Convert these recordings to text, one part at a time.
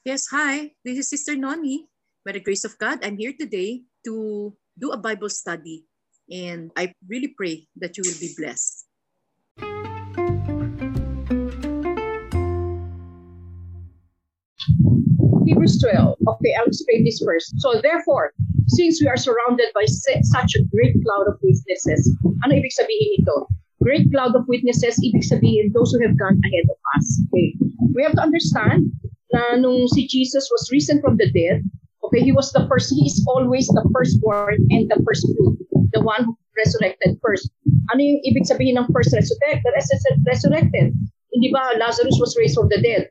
Yes, hi. This is Sister Noni. By the grace of God, I'm here today to do a Bible study. And I really pray that you will be blessed. Hebrews 12. Okay, I'll explain this first. So therefore, since we are surrounded by such a great cloud of witnesses, ano ibig sabihin ito? Great cloud of witnesses, ibig sabihin those who have gone ahead of us. Okay, we have to understand na nung si Jesus was risen from the dead, okay, he was the first, he is always the firstborn and the first fruit, the one who resurrected first. Ano yung ibig sabihin ng first resurrected? resurrected? Hindi ba Lazarus was raised from the dead?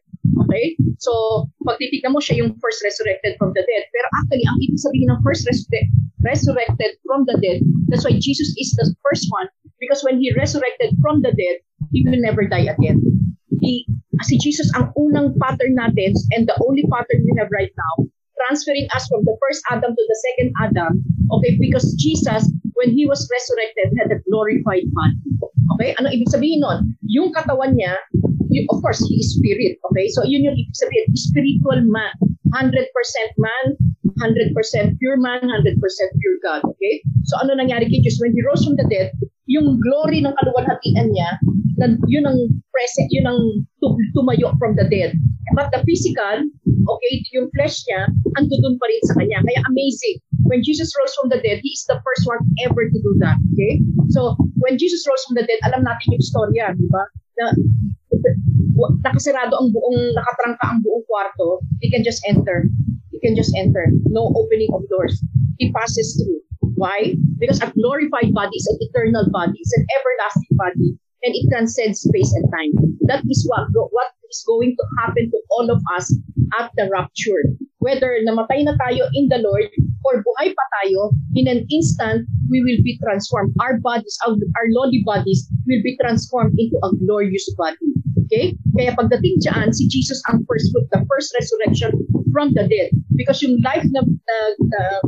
Okay? So, pag titignan mo, siya yung first resurrected from the dead. Pero actually, ang ibig sabihin ng first resurrected, resurrected from the dead, that's why Jesus is the first one because when He resurrected from the dead, He will never die again. He si Jesus ang unang pattern natin and the only pattern we have right now, transferring us from the first Adam to the second Adam, okay, because Jesus, when He was resurrected, had a glorified body. Okay, ano ibig sabihin nun? Yung katawan niya, you, of course, He is spirit, okay? So yun yung ibig sabihin, spiritual man, 100% man, 100% pure man, 100% pure God, okay? So ano nangyari kay Jesus? When He rose from the dead, yung glory ng kaluwalhatian niya, na, yun ang present, yun ang tumayo from the dead. But the physical, okay, yung flesh niya, andun pa rin sa kanya. Kaya amazing. When Jesus rose from the dead, He is the first one ever to do that. Okay? So, when Jesus rose from the dead, alam natin yung storya, di ba? Na, nakasarado ang buong, nakatrangka ang buong kwarto, he can just enter. He can just enter. No opening of doors. He passes through. Why? Because a glorified body is an eternal body, it's an everlasting body, and it transcends space and time. That is what, what is going to happen to all of us at the rapture. Whether namatay na tayo in the Lord or buhay pa tayo, in an instant, we will be transformed. Our bodies, our, lowly bodies will be transformed into a glorious body. Okay? Kaya pagdating dyan, si Jesus ang first fruit, the first resurrection from the dead. Because yung life na, uh, uh,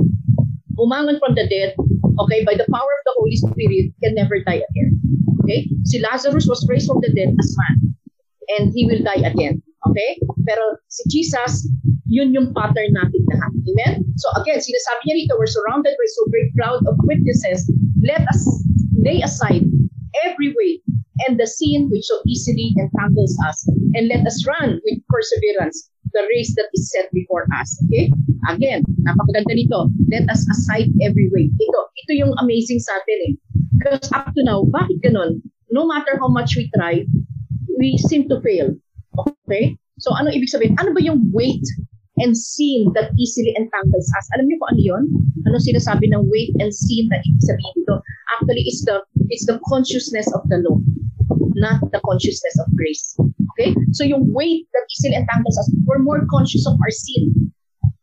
umangon from the dead, okay, by the power of the Holy Spirit, can never die again. Okay? Si Lazarus was raised from the dead as man. And he will die again. Okay? Pero si Jesus, yun yung pattern natin lahat. Amen? So again, sinasabi niya rito, we're surrounded by so great crowd of witnesses. Let us lay aside every weight and the sin which so easily entangles us. And let us run with perseverance the race that is set before us. Okay? Again, napakaganda nito. Let us aside every weight. Ito, ito yung amazing sa atin eh. Because up to now, bakit ganun? No matter how much we try, we seem to fail. Okay? So ano ibig sabihin? Ano ba yung weight and sin that easily entangles us? Alam niyo po ano yun? Ano sinasabi ng weight and sin na ibig sabihin dito? Actually, it's the, it's the consciousness of the law, not the consciousness of grace. Okay? So yung weight that easily entangles us, we're more conscious of our sin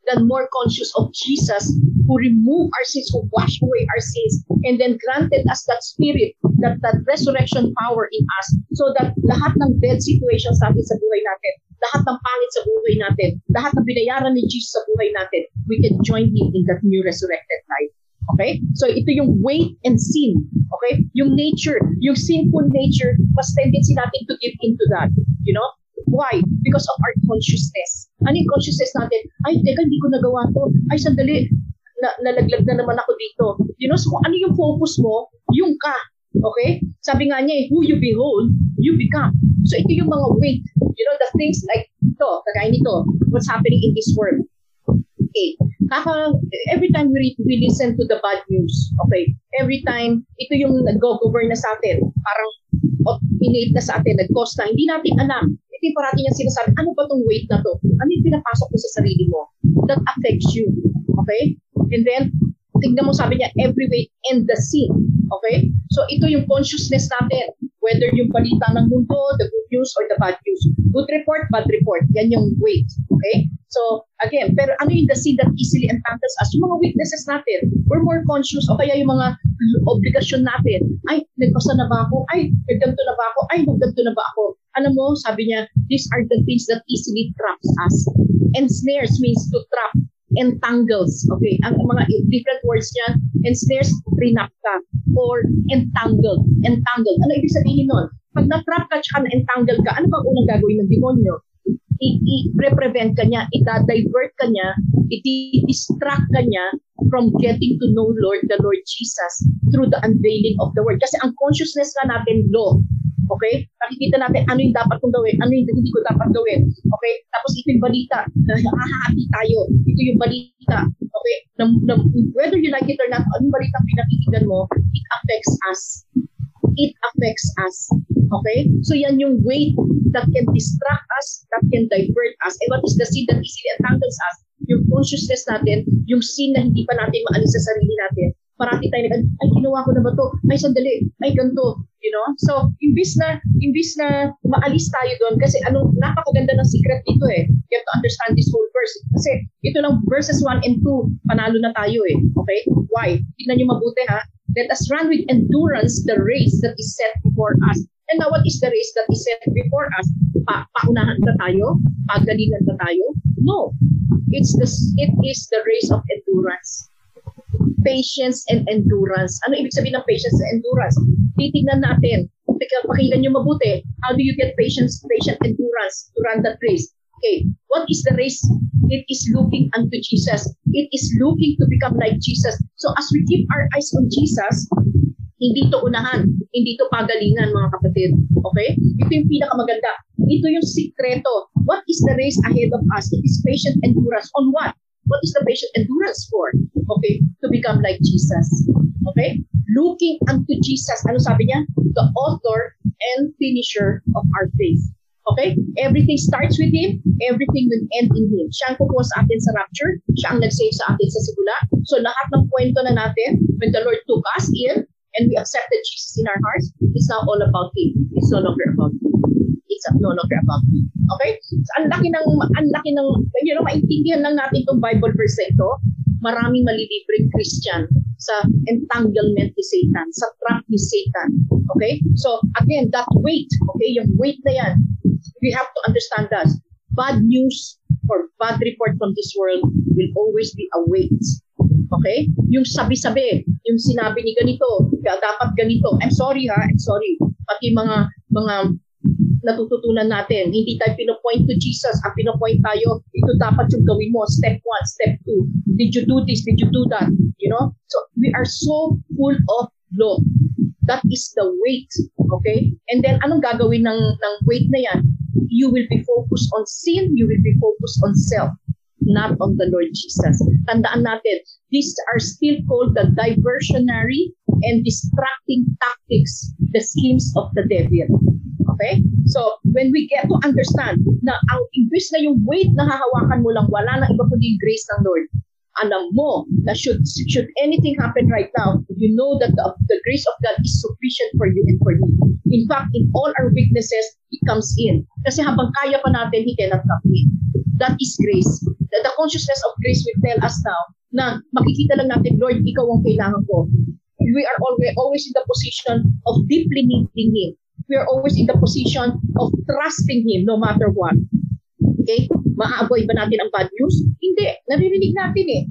than more conscious of Jesus who removed our sins, who washed away our sins, and then granted us that spirit, that, that resurrection power in us, so that lahat ng dead situations natin sa buhay natin, lahat ng pangit sa buhay natin, lahat ng binayaran ni Jesus sa buhay natin, we can join Him in that new resurrected life. Okay? So ito yung weight and sin. Okay? Yung nature, yung sinful nature, mas tendency natin to give into that. You know? Why? Because of our consciousness. Ano yung consciousness natin? Ay, teka, hindi ko nagawa to. Ay, sandali, na, nalaglag na naman ako dito. You know, so ano yung focus mo? Yung ka. Okay? Sabi nga niya, eh, who you behold, you become. So ito yung mga weight. You know, the things like ito, kagaya nito, what's happening in this world. Okay. Kaka, every time we, we listen to the bad news, okay, every time, ito yung nag-govern na sa atin, parang innate na sa atin, nag-cause na, hindi natin alam hindi parati niya sinasabi, ano ba tong weight na to? Ano yung pinapasok mo sa sarili mo? That affects you. Okay? And then, tignan mo sabi niya, every weight and the sin. Okay? So, ito yung consciousness natin. Whether yung balita ng mundo, the good news, or the bad news. Good report, bad report. Yan yung weight. Okay? So, again, pero ano yung the sin that easily entangles us? Yung mga weaknesses natin. We're more conscious o kaya yung mga obligasyon natin. Ay, nagpasa na ba ako? Ay, nagganto na ba ako? Ay, nagganto na ba ako? Alam mo, sabi niya, these are the things that easily traps us. And snares means to trap. Entangles. Okay, ang mga different words niya. And snares, trinap ka. Or entangled. Entangled. Ano ibig sabihin nun? Pag na-trap ka tsaka na-entangle ka, ano bang unang gagawin ng demonyo? i-prevent ka niya, i-divert ka niya, i-distract ka niya from getting to know Lord, the Lord Jesus through the unveiling of the Word. Kasi ang consciousness ka natin, law. Okay? Nakikita natin ano yung dapat kong gawin, ano yung hindi ko dapat gawin. Okay? Tapos ito yung balita. Hahahapi tayo. Ito yung balita. Okay? Na, na, whether you like it or not, ano yung balita pinakikinggan mo, it affects us. It affects us. Okay? So yan yung weight that can distract us, that can divert us. And what is the sin that easily entangles us? Yung consciousness natin, yung sin na hindi pa natin maalis sa sarili natin. Parati tayo nag ay, ginawa ko na ba to? Ay, sandali. Ay, ganito. You know? So, imbis na, imbis na maalis tayo doon, kasi ano, napakaganda ng secret dito eh. You have to understand this whole verse. Kasi ito lang, verses 1 and 2, panalo na tayo eh. Okay? Why? Tignan nyo mabuti ha. Let us run with endurance the race that is set before us. And now, what is the race that is set before us? Pa paunahan ba tayo? Pagalingan ba tayo? No. It's the, it is the race of endurance patience and endurance. Ano ibig sabihin ng patience and endurance? Titignan natin. Pakinggan nyo mabuti. How do you get patience, patient endurance to run that race? Okay, what is the race? It is looking unto Jesus. It is looking to become like Jesus. So as we keep our eyes on Jesus, hindi to unahan, hindi to pagalingan mga kapatid. Okay? Ito yung pinakamaganda. Ito yung sikreto. What is the race ahead of us? It is patient endurance. On what? What is the patient endurance for? Okay, to become like Jesus. Okay? Looking unto Jesus. Ano sabi niya? The author and finisher of our faith. Okay? Everything starts with Him, everything will end in Him. Siya ang kukuha sa atin sa rapture, siya ang nag-save sa atin sa sigula. So lahat ng kwento na natin, when the Lord took us in, and we accepted Jesus in our hearts, it's now all about Him. It's no longer about me. Longer about me. Okay? So, ang laki ng, ang laki ng, you know, maintindihan lang natin itong Bible verse ito. Maraming malilibreng Christian sa entanglement ni Satan, sa trap ni Satan. Okay? So, again, that weight, okay, yung weight na yan, we have to understand that bad news or bad report from this world will always be a weight. Okay? Yung sabi-sabi, yung sinabi ni ganito, dapat ganito. I'm sorry ha, I'm sorry. Pati mga mga natututunan natin. Hindi tayo pinopoint to Jesus. Ang pinopoint tayo, ito dapat yung gawin mo. Step 1, step 2. Did you do this? Did you do that? You know? So, we are so full of law. That is the weight. Okay? And then, anong gagawin ng, ng weight na yan? You will be focused on sin. You will be focused on self not on the Lord Jesus. Tandaan natin, these are still called the diversionary and distracting tactics, the schemes of the devil. Okay? So, when we get to understand na ang imbis na yung weight na hahawakan mo lang, wala na iba kundi yung grace ng Lord, alam mo na should, should anything happen right now, you know that the, the grace of God is sufficient for you and for me. In fact, in all our weaknesses, He comes in. Kasi habang kaya pa natin, He cannot come in. That is grace. The, the consciousness of grace will tell us now na makikita lang natin, Lord, Ikaw ang kailangan ko. We are always, always in the position of deeply needing Him we are always in the position of trusting Him no matter what. Okay? Ma-avoid ba natin ang bad news? Hindi. Naririnig natin eh.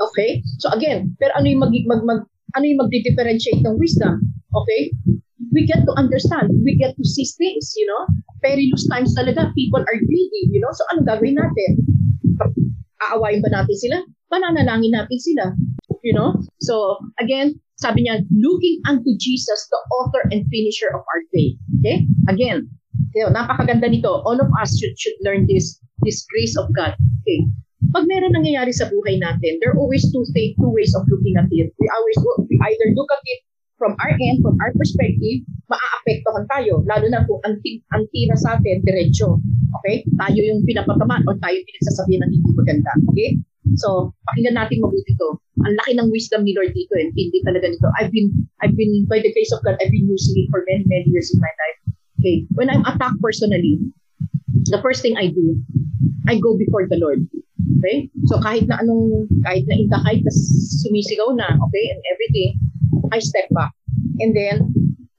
Okay? So again, pero ano yung mag, mag, mag ano yung magdi-differentiate ng wisdom? Okay? We get to understand. We get to see things, you know? Perilous times talaga. People are greedy, you know? So ano gagawin natin? Aawayin ba natin sila? Pananalangin natin sila. You know? So, again, sabi niya, looking unto Jesus, the author and finisher of our faith. Okay? Again, you know, napakaganda nito. All of us should, should learn this, this grace of God. Okay? Pag meron nangyayari sa buhay natin, there are always two, two ways of looking at it. We always we either look at it from our end, from our perspective, maaapektuhan tayo. Lalo na kung ang, ang tira sa atin, diretsyo. Okay? Tayo yung pinapatamaan o tayo yung pinagsasabihan ng hindi maganda. Okay? So, pakinggan natin mabuti to. Ang laki ng wisdom ni Lord dito and hindi talaga nito. I've been, I've been, by the grace of God, I've been using it for many, many years in my life. Okay. When I'm attacked personally, the first thing I do, I go before the Lord. Okay? So kahit na anong, kahit na in the height na sumisigaw na, okay, and everything, I step back. And then,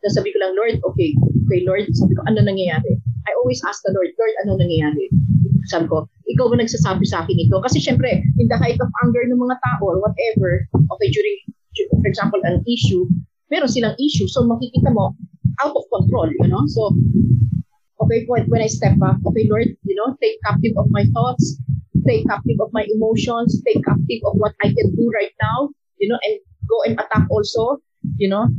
nasabi ko lang, Lord, okay, okay, Lord, sabi ko, ano nangyayari? I always ask the Lord, Lord, ano nangyayari? Sabi ko, ikaw ba nagsasabi sa akin ito? Kasi syempre, in the height of anger ng mga tao or whatever, okay, during, for example, an issue, meron silang issue. So makikita mo, out of control, you know? So, Okay, when, when I step back, okay, Lord, you know, take captive of my thoughts, take captive of my emotions, take captive of what I can do right now, you know, and go and attack also, you know.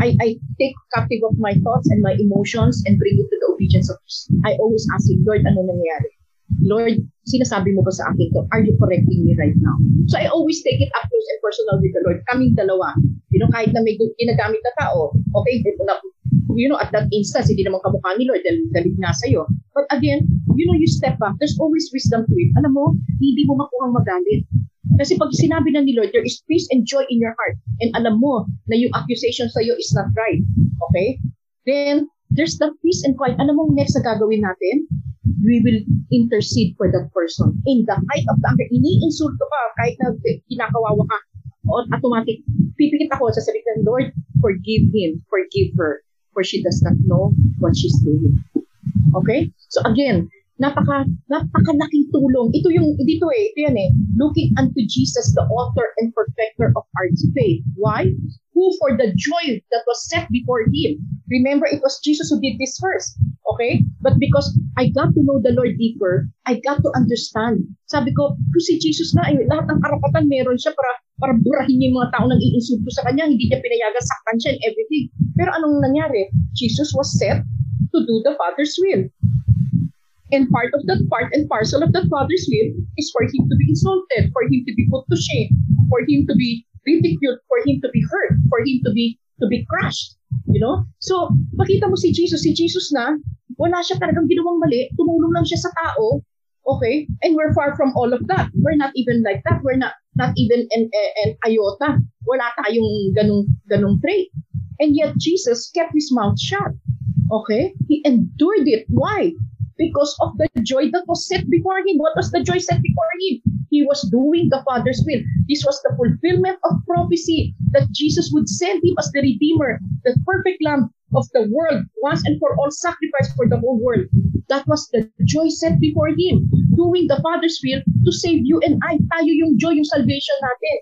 I, I take captive of my thoughts and my emotions and bring it to the obedience of I always ask him, Lord, ano nangyayari? Lord, sinasabi mo ba sa akin to? Are you correcting me right now? So I always take it up close and personal with the Lord. Kaming dalawa. You know, kahit na may ginagamit na tao, okay, you know, at that instance, hindi naman kamukha ni Lord dahil galit nga sa'yo. But again, you know, you step back. There's always wisdom to it. Alam mo, hindi mo makuhang magalit. Kasi pag sinabi na ni Lord, there is peace and joy in your heart. And alam mo na yung accusation sa'yo is not right. Okay? Then, there's the peace and quiet. Alam mo next na gagawin natin? We will intercede for that person. In the height of the anger, iniinsulto ka kahit na kinakawawa ka. Automatic, pipikit ako sa salita ng Lord, forgive him, forgive her for she does not know what she's doing. Okay? So again, napaka napakalaking tulong. Ito yung dito eh, ito yan eh. Looking unto Jesus, the author and perfecter of our faith. Why? Who for the joy that was set before him. Remember, it was Jesus who did this first. Okay? But because I got to know the Lord deeper, I got to understand. Sabi ko, kung si Jesus na, eh, lahat ng karapatan meron siya para para burahin yung mga tao nang iinsulto sa kanya, hindi niya pinayagan saktan siya and everything. Pero anong nangyari? Jesus was set to do the Father's will. And part of that part and parcel of the Father's will is for him to be insulted, for him to be put to shame, for him to be ridiculed, for him to be hurt, for him to be to be crushed. You know? So, makita mo si Jesus, si Jesus na, wala siya talagang ginawang mali, tumulong lang siya sa tao, okay? And we're far from all of that. We're not even like that. We're not not even an, an iota. Wala tayong ganung, ganung trait. And yet Jesus kept his mouth shut. Okay? He endured it. Why? Because of the joy that was set before him. What was the joy set before him? He was doing the Father's will. This was the fulfillment of prophecy that Jesus would send him as the Redeemer, the perfect Lamb of the world, once and for all sacrifice for the whole world. That was the joy set before him, doing the Father's will to save you and I. Tayo yung joy, yung salvation natin.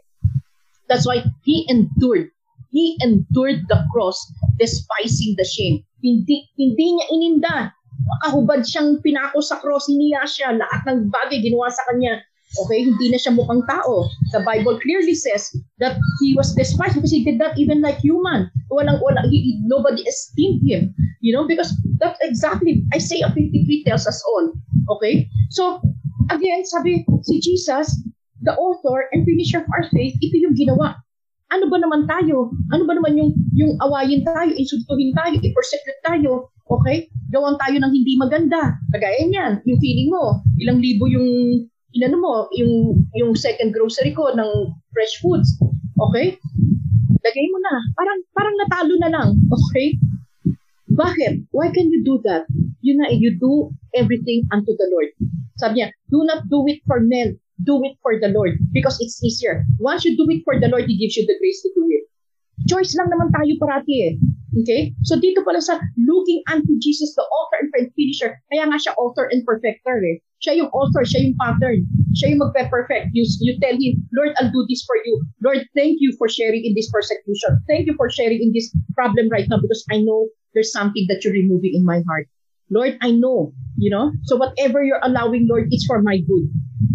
That's why he endured. He endured the cross, despising the shame. Hindi, hindi niya ininda. Makahubad siyang pinako sa cross, hiniya siya. Lahat ng bagay ginawa sa kanya. Okay, hindi na siya mukhang tao. The Bible clearly says that he was despised because he did not even like human. Walang, wala, he, nobody esteemed him. You know, because that's exactly, Isaiah 53 tells us all. Okay? So, again, sabi si Jesus, the author and finisher of our faith, ito yung ginawa. Ano ba naman tayo? Ano ba naman yung, yung awayin tayo, insultuhin tayo, i-persecute tayo, okay? Gawan tayo ng hindi maganda. Kagaya niyan, yung feeling mo, ilang libo yung inano mo, yung, yung second grocery ko ng fresh foods. Okay? Lagay mo na. Parang, parang natalo na lang. Okay? Bakit? Why can you do that? You na, you do everything unto the Lord. Sabi niya, do not do it for men. Do it for the Lord. Because it's easier. Once you do it for the Lord, He gives you the grace to do it. Choice lang naman tayo parati eh. Okay? So dito pala sa looking unto Jesus, the author and finisher, kaya nga siya author and perfecter eh. Siya yung author, siya yung pattern. Siya yung magpe-perfect. You, you tell him, Lord, I'll do this for you. Lord, thank you for sharing in this persecution. Thank you for sharing in this problem right now because I know there's something that you're removing in my heart. Lord, I know, you know? So whatever you're allowing, Lord, it's for my good.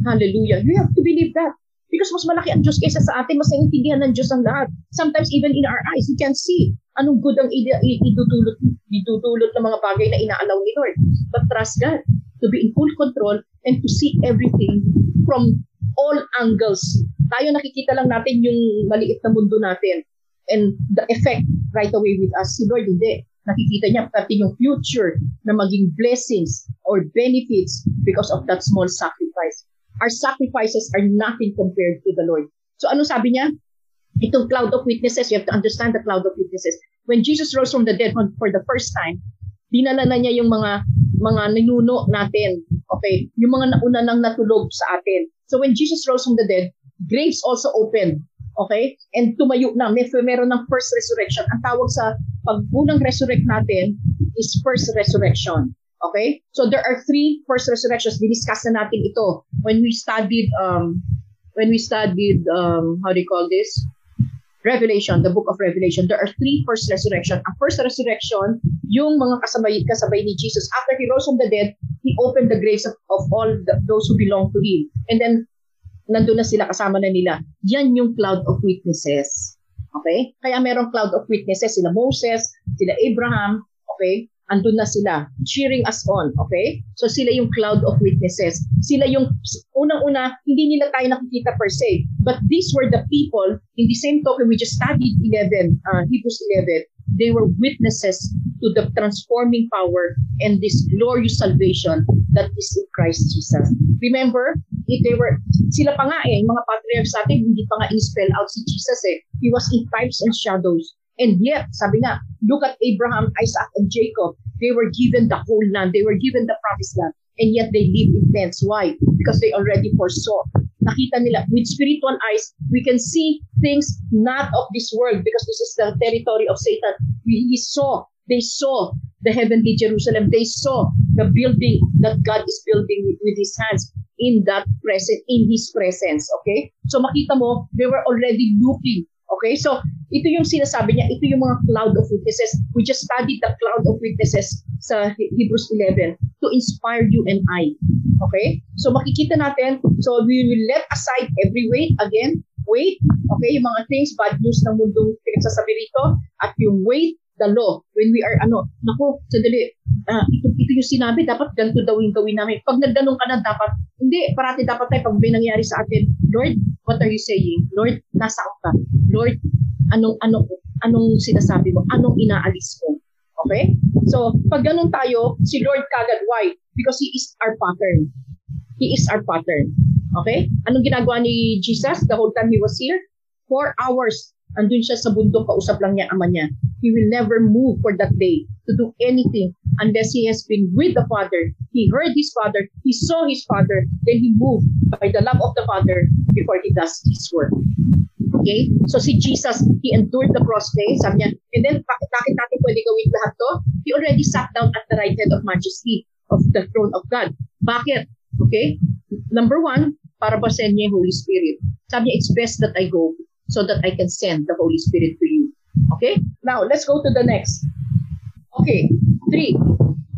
Hallelujah. You have to believe that. Because mas malaki ang Diyos kaysa sa atin, mas naiintindihan ng Diyos ang lahat. Sometimes even in our eyes, we can see anong good ang idudulot, idudulot ng mga bagay na inaalaw ni Lord. But trust God to be in full control and to see everything from all angles. Tayo nakikita lang natin yung maliit na mundo natin and the effect right away with us. Si Lord hindi. Nakikita niya pati yung future na maging blessings or benefits because of that small sacrifice. Our sacrifices are nothing compared to the Lord. So ano sabi niya? Itong cloud of witnesses, you have to understand the cloud of witnesses. When Jesus rose from the dead for the first time, dinala na niya yung mga mga ninuno natin. Okay? Yung mga nauna nang natulog sa atin. So when Jesus rose from the dead, graves also opened. Okay? And tumayo na. May, meron ng first resurrection. Ang tawag sa pagpunang resurrect natin is first resurrection. Okay? So there are three first resurrections. Diniscuss na natin ito when we studied um when we studied um how do you call this? Revelation, the book of Revelation, there are three first resurrection. Ang first resurrection, yung mga kasabay, kasabay ni Jesus. After he rose from the dead, he opened the graves of, of all the, those who belong to him. And then, nandun na sila, kasama na nila. Yan yung cloud of witnesses. Okay? Kaya merong cloud of witnesses, sila Moses, sila Abraham, okay? Andun na sila, cheering us on, okay? So sila yung cloud of witnesses. Sila yung, unang-una, hindi nila tayo nakikita per se, but these were the people, in the same token, we just studied 11, uh, Hebrews 11, they were witnesses to the transforming power and this glorious salvation that is in Christ Jesus. Remember, if they were, sila pa nga eh, mga patriarchs sa atin, hindi pa nga in-spell out si Jesus eh. He was in types and shadows. And yet, sabi nga, look at Abraham, Isaac, and Jacob. They were given the whole land. They were given the promised land. And yet they live in tents. Why? Because they already foresaw. Nakita nila, with spiritual eyes, we can see things not of this world because this is the territory of Satan. We, he saw, they saw the heavenly Jerusalem. They saw the building that God is building with, with his hands in that present, in his presence. Okay? So makita mo, they were already looking Okay? So, ito yung sinasabi niya, ito yung mga cloud of witnesses. We just studied the cloud of witnesses sa Hebrews 11 to inspire you and I. Okay? So, makikita natin, so we will let aside every weight, again, weight, okay, yung mga things, bad news ng mundong pinagsasabi rito, at yung weight, the law, when we are, ano, naku, sadali, uh, ito, ito yung sinabi, dapat ganito daw yung gawin namin. Pag nagganong ka na, dapat, hindi, parati dapat tayo, pag may nangyari sa atin, Lord, what are you saying? Lord, nasa ka? Lord, anong, anong, anong sinasabi mo? Anong inaalis mo? Okay? So, pag ganun tayo, si Lord kagad, why? Because He is our pattern. He is our pattern. Okay? Anong ginagawa ni Jesus the whole time He was here? Four hours andun siya sa bundok, kausap lang niya ama niya. He will never move for that day to do anything unless he has been with the Father. He heard his Father, he saw his Father, then he moved by the love of the Father before he does his work. Okay? So si Jesus, he endured the cross day, sabi and then bakit, bakit natin pwede gawin lahat to? He already sat down at the right hand of majesty of the throne of God. Bakit? Okay? Number one, para basahin niya yung Holy Spirit. Sabi niya, it's best that I go so that I can send the Holy Spirit to you. Okay? Now, let's go to the next. Okay, three.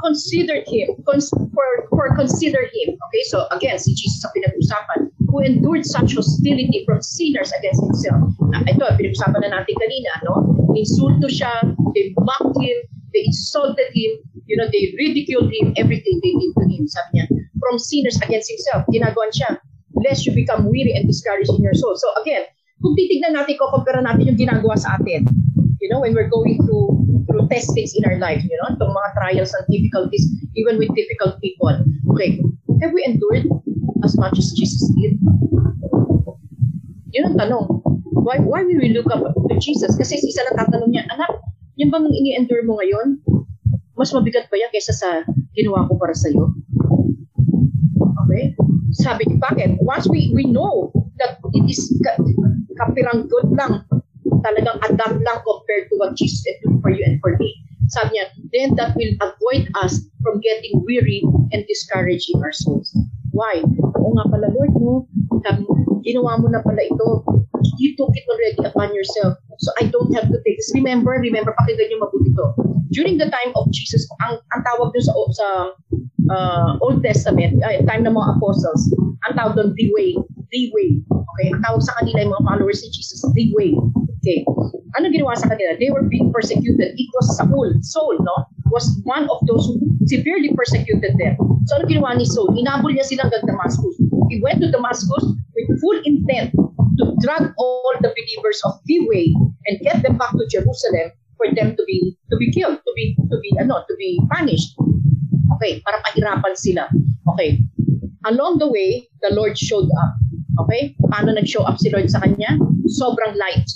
Consider him. Cons- for, for consider him. Okay, so again, si Jesus ang pinag-usapan, who endured such hostility from sinners against himself. Na, ito, pinag-usapan na natin kanina, no? Insulto siya, they mocked him, they insulted him, you know, they ridiculed him, everything they did to him. Sabi niya, from sinners against himself, ginagawan siya, lest you become weary and discouraged in your soul. So again, kung titignan natin, kukumpara natin yung ginagawa sa atin. You know, when we're going through through testings in our life, you know, itong mga trials and difficulties, even with difficult people. Okay, have we endured as much as Jesus did? Yun ang tanong. Why, why will we look up to Jesus? Kasi isa na tatanong niya, anak, yan bang ini-endure mo ngayon? Mas mabigat ba yan kaysa sa ginawa ko para sa'yo? Okay? Sabi bakit? Once we, we know that it is kapirang good lang. Talagang adapt lang compared to what Jesus doing for you and for me. Sabi niya, then that will avoid us from getting weary and discouraged in our souls. Why? Oo nga pala, Lord, no? Ginawa mo na pala ito. You took it already upon yourself. So I don't have to take this. Remember, remember, pakinggan niyo mabuti to. During the time of Jesus, ang, ang tawag doon sa, sa uh, Old Testament, ay, time ng mga apostles, ang tawag doon, the way, the way. Okay, ang tawag sa kanila yung mga followers ni Jesus, the way. Okay, ano ginawa sa kanila? They were being persecuted. It was Saul, Saul, no? Was one of those who severely persecuted them. So ano ginawa ni Saul? Inabol niya sila hanggang Damascus. He went to Damascus with full intent to drag all the believers of the way and get them back to Jerusalem for them to be to be killed, to be to be ano, to be punished. Okay, para pahirapan sila. Okay. Along the way, the Lord showed up. Okay? Paano nag-show up si Lord sa kanya? Sobrang light.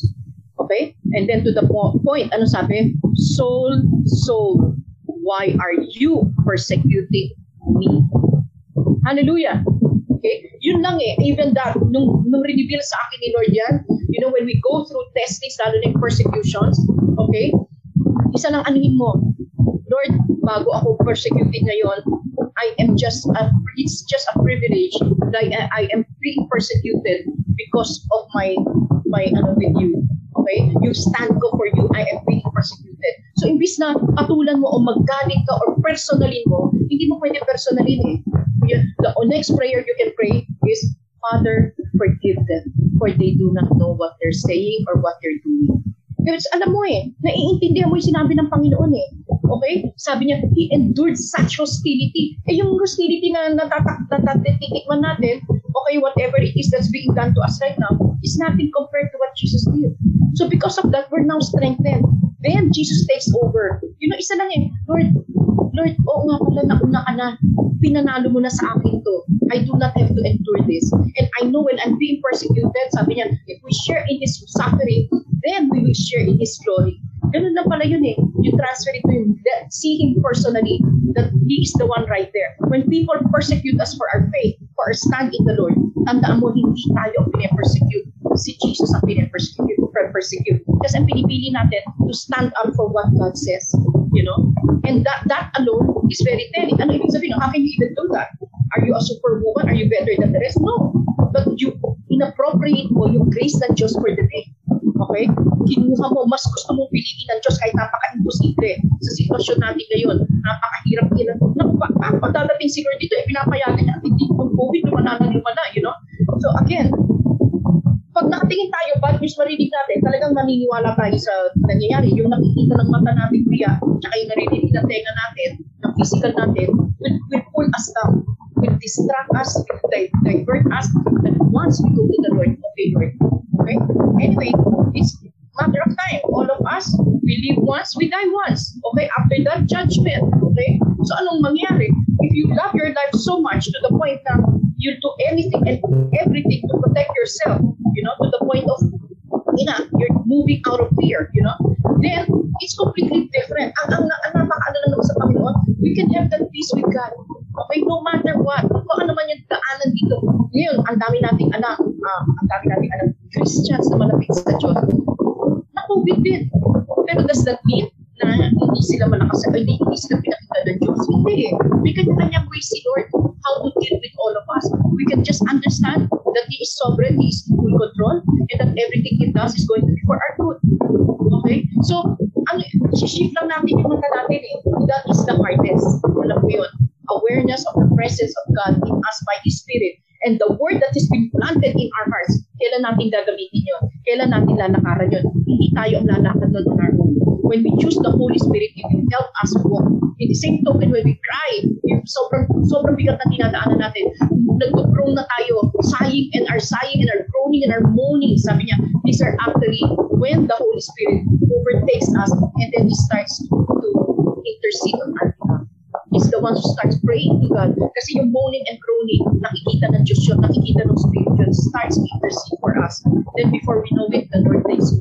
Okay? And then to the po- point, ano sabi? Soul, soul, why are you persecuting me? Hallelujah. Okay? Yun lang eh. Even that, nung, nung reveal sa akin ni Lord yan, you know, when we go through testings, lalo na persecutions, okay? Isa lang anuhin mo, Lord, bago ako persecuted ngayon, I am just a, it's just a privilege that I, I am being persecuted because of my my ano with you. Okay? You stand ko for you, I am being persecuted. So, imbis na patulan mo o maggalit ka or personalin mo, hindi mo pwede personalin eh. The next prayer you can pray is, Father, forgive them, for they do not know what they're saying or what they're doing. Because alam mo eh, naiintindihan mo yung sinabi ng Panginoon eh. Okay? Sabi niya, He endured such hostility. Eh yung hostility na natatitikman natin, okay, whatever it is that's being done to us right now, is nothing compared to what Jesus did. So because of that, we're now strengthened. Then Jesus takes over. You know, isa lang eh, Lord, Lord, oo nga pala, nauna ka na. Pinanalo mo na sa akin to. I do not have to endure this. And I know when I'm being persecuted, sabi niya, if we share in His suffering, then we will share in His glory. Ganun lang pala yun eh. You transfer it to Him. See Him personally, that He is the one right there. When people persecute us for our faith, for our stand in the Lord, tandaan mo, hindi tayo ang pinapersecute. Si Jesus ang pinapersecute. persecute. Kasi ang pinipili natin to stand up for what God says. You know? And that that alone is very telling. Ano ibig sabihin? How can you even do that? Are you a superwoman? Are you better than the rest? No. But you inappropriate mo yung grace ng Diyos for the day. Okay? Kinuha mo, mas gusto mong piliin ng Diyos kahit napaka-imposible sa sitwasyon natin ngayon. Napakahirap din. Pagdadating siguro dito, eh, pinapayagan niya, hindi itong COVID, lumana na lumana, you know? So again, pag nakatingin tayo, bad news marinig natin, talagang maniniwala tayo sa nangyayari. Yung nakikita ng mata natin kuya, tsaka yung narinig ng tenga natin, ng physical natin, will, will pull us down, will distract us, will divert us, and once we go to the Lord, okay Lord, okay? Anyway, it's matter of time. All of us, we live once, we die once. Okay? After that judgment. Okay? So anong mangyari? If you love your life so much to the point na you'll do anything and everything to protect yourself, you know, to the point of, you know, you're moving out of fear, you know, then it's completely different. Ang, ang, ang napakaano lang sa Panginoon, we can have that peace with God. Okay, no matter what. Kung ano man yung daanan dito. Ngayon, ang dami nating anak, uh, ang dami nating anak, Christians na malapit sa Diyos. Na COVID din. Pero does that mean na hindi sila malakas, hindi, hindi sila pinakita ng Diyos? Hindi eh. May kanya-kanyang way si Lord how to deal with all of us. We can just understand that He is sovereign, He is in full control, and that everything He does is going to be for our good. Okay? So, ano, shift lang natin yung mata natin eh. That is the hardest. Alam mo yun. Awareness of the presence of God in us by His Spirit and the word that has been planted in our hearts, kailan natin gagamitin yun? Kailan natin lalakaran yun? Hindi tayo ang lalakad nun on our own. When we choose the Holy Spirit, it will help us walk. In the same token, when we cry, yung sobrang, sobrang bigat na dinadaanan natin, nag-groan na tayo, sighing and our sighing and our groaning and our moaning, sabi niya, these are actually when the Holy Spirit overtakes us and then He starts to intercede on our He's the one who starts praying to God. Kasi yung moaning and groaning, nakikita ng Diyos yun, nakikita ng Spirit yun, starts to intercede for us. Then before we know it, the Lord takes.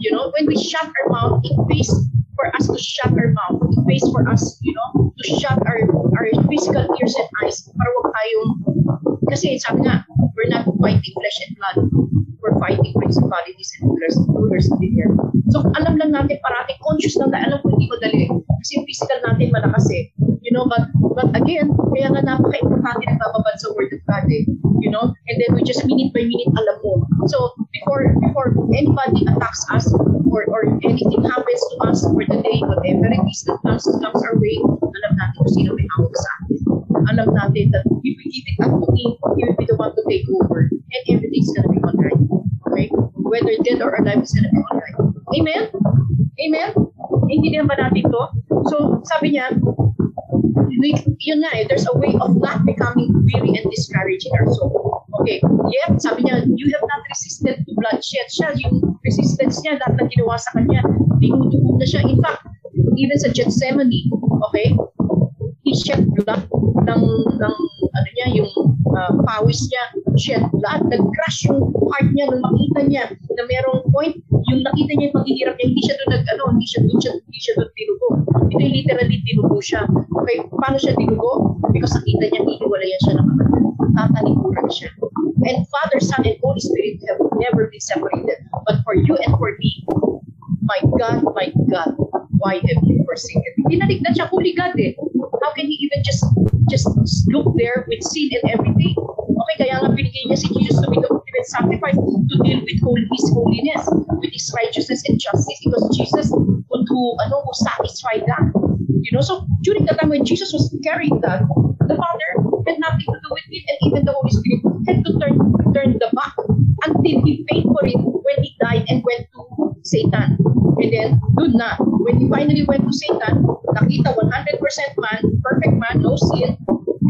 You know, when we shut our mouth, it pays for us to shut our mouth. It pays for us, you know, to shut our our physical ears and eyes para wag tayong, kasi sabi nga, we're not fighting flesh and blood. We're fighting principalities and rulers, rulers of the. So, alam lang natin parati, conscious lang na, alam ko hindi madali. Kasi yung physical natin malakas eh. You know, but but again, kaya nga napaka-importante na bababad sa Word of God eh. You know, and then we just minute by minute alam mo. So, before before anybody attacks us or or anything happens to us for the day, whatever it is that comes, comes our way, alam natin kung sino may hawak sa atin. Alam natin that if we give it up to Him, He will be the one to take over and everything's gonna be alright. Okay? Whether dead or alive, it's gonna be alright. Amen? Amen? Intindihan ba natin to? So, sabi niya, we, yun nga eh, there's a way of not becoming weary and discouraged in our soul. Okay, yet, sabi niya, you have not resisted to bloodshed. Siya, yung resistance niya, lahat na ginawa sa kanya, dinudugo na siya. In fact, even sa Gethsemane, okay, he shed blood ng, ng ano niya, yung uh, pawis niya, shed blood, nag-crush yung heart niya nung makita niya na merong point, yung nakita niya yung paghihirap niya, hindi siya doon nag, ano, hindi siya doon siya, hindi siya doon tinugo. Ito yung literally tinugo siya. Okay, paano siya tinugo? Because nakita niya, hihiwalayan siya ng kapatid. Tatalikuran siya. And Father, Son, and Holy Spirit have never been separated. But for you and for me, my God, my God, why have you forsaken me? Dinalig na siya, Holy God eh. How can he even just just look there with sin and everything? Okay, kaya nga binigay niya si Jesus to be the ultimate sacrifice to deal with holy, His holiness, with His righteousness and justice. Was Jesus who, who, ano, who satisfied that. You know, so during the time when Jesus was carrying that, the Father had nothing to do with it, and even the Holy Spirit had to turn turn the back until He paid for it when He died and went to Satan. And then, dun na, when He finally went to Satan, nakita 100% man, perfect man, no sin,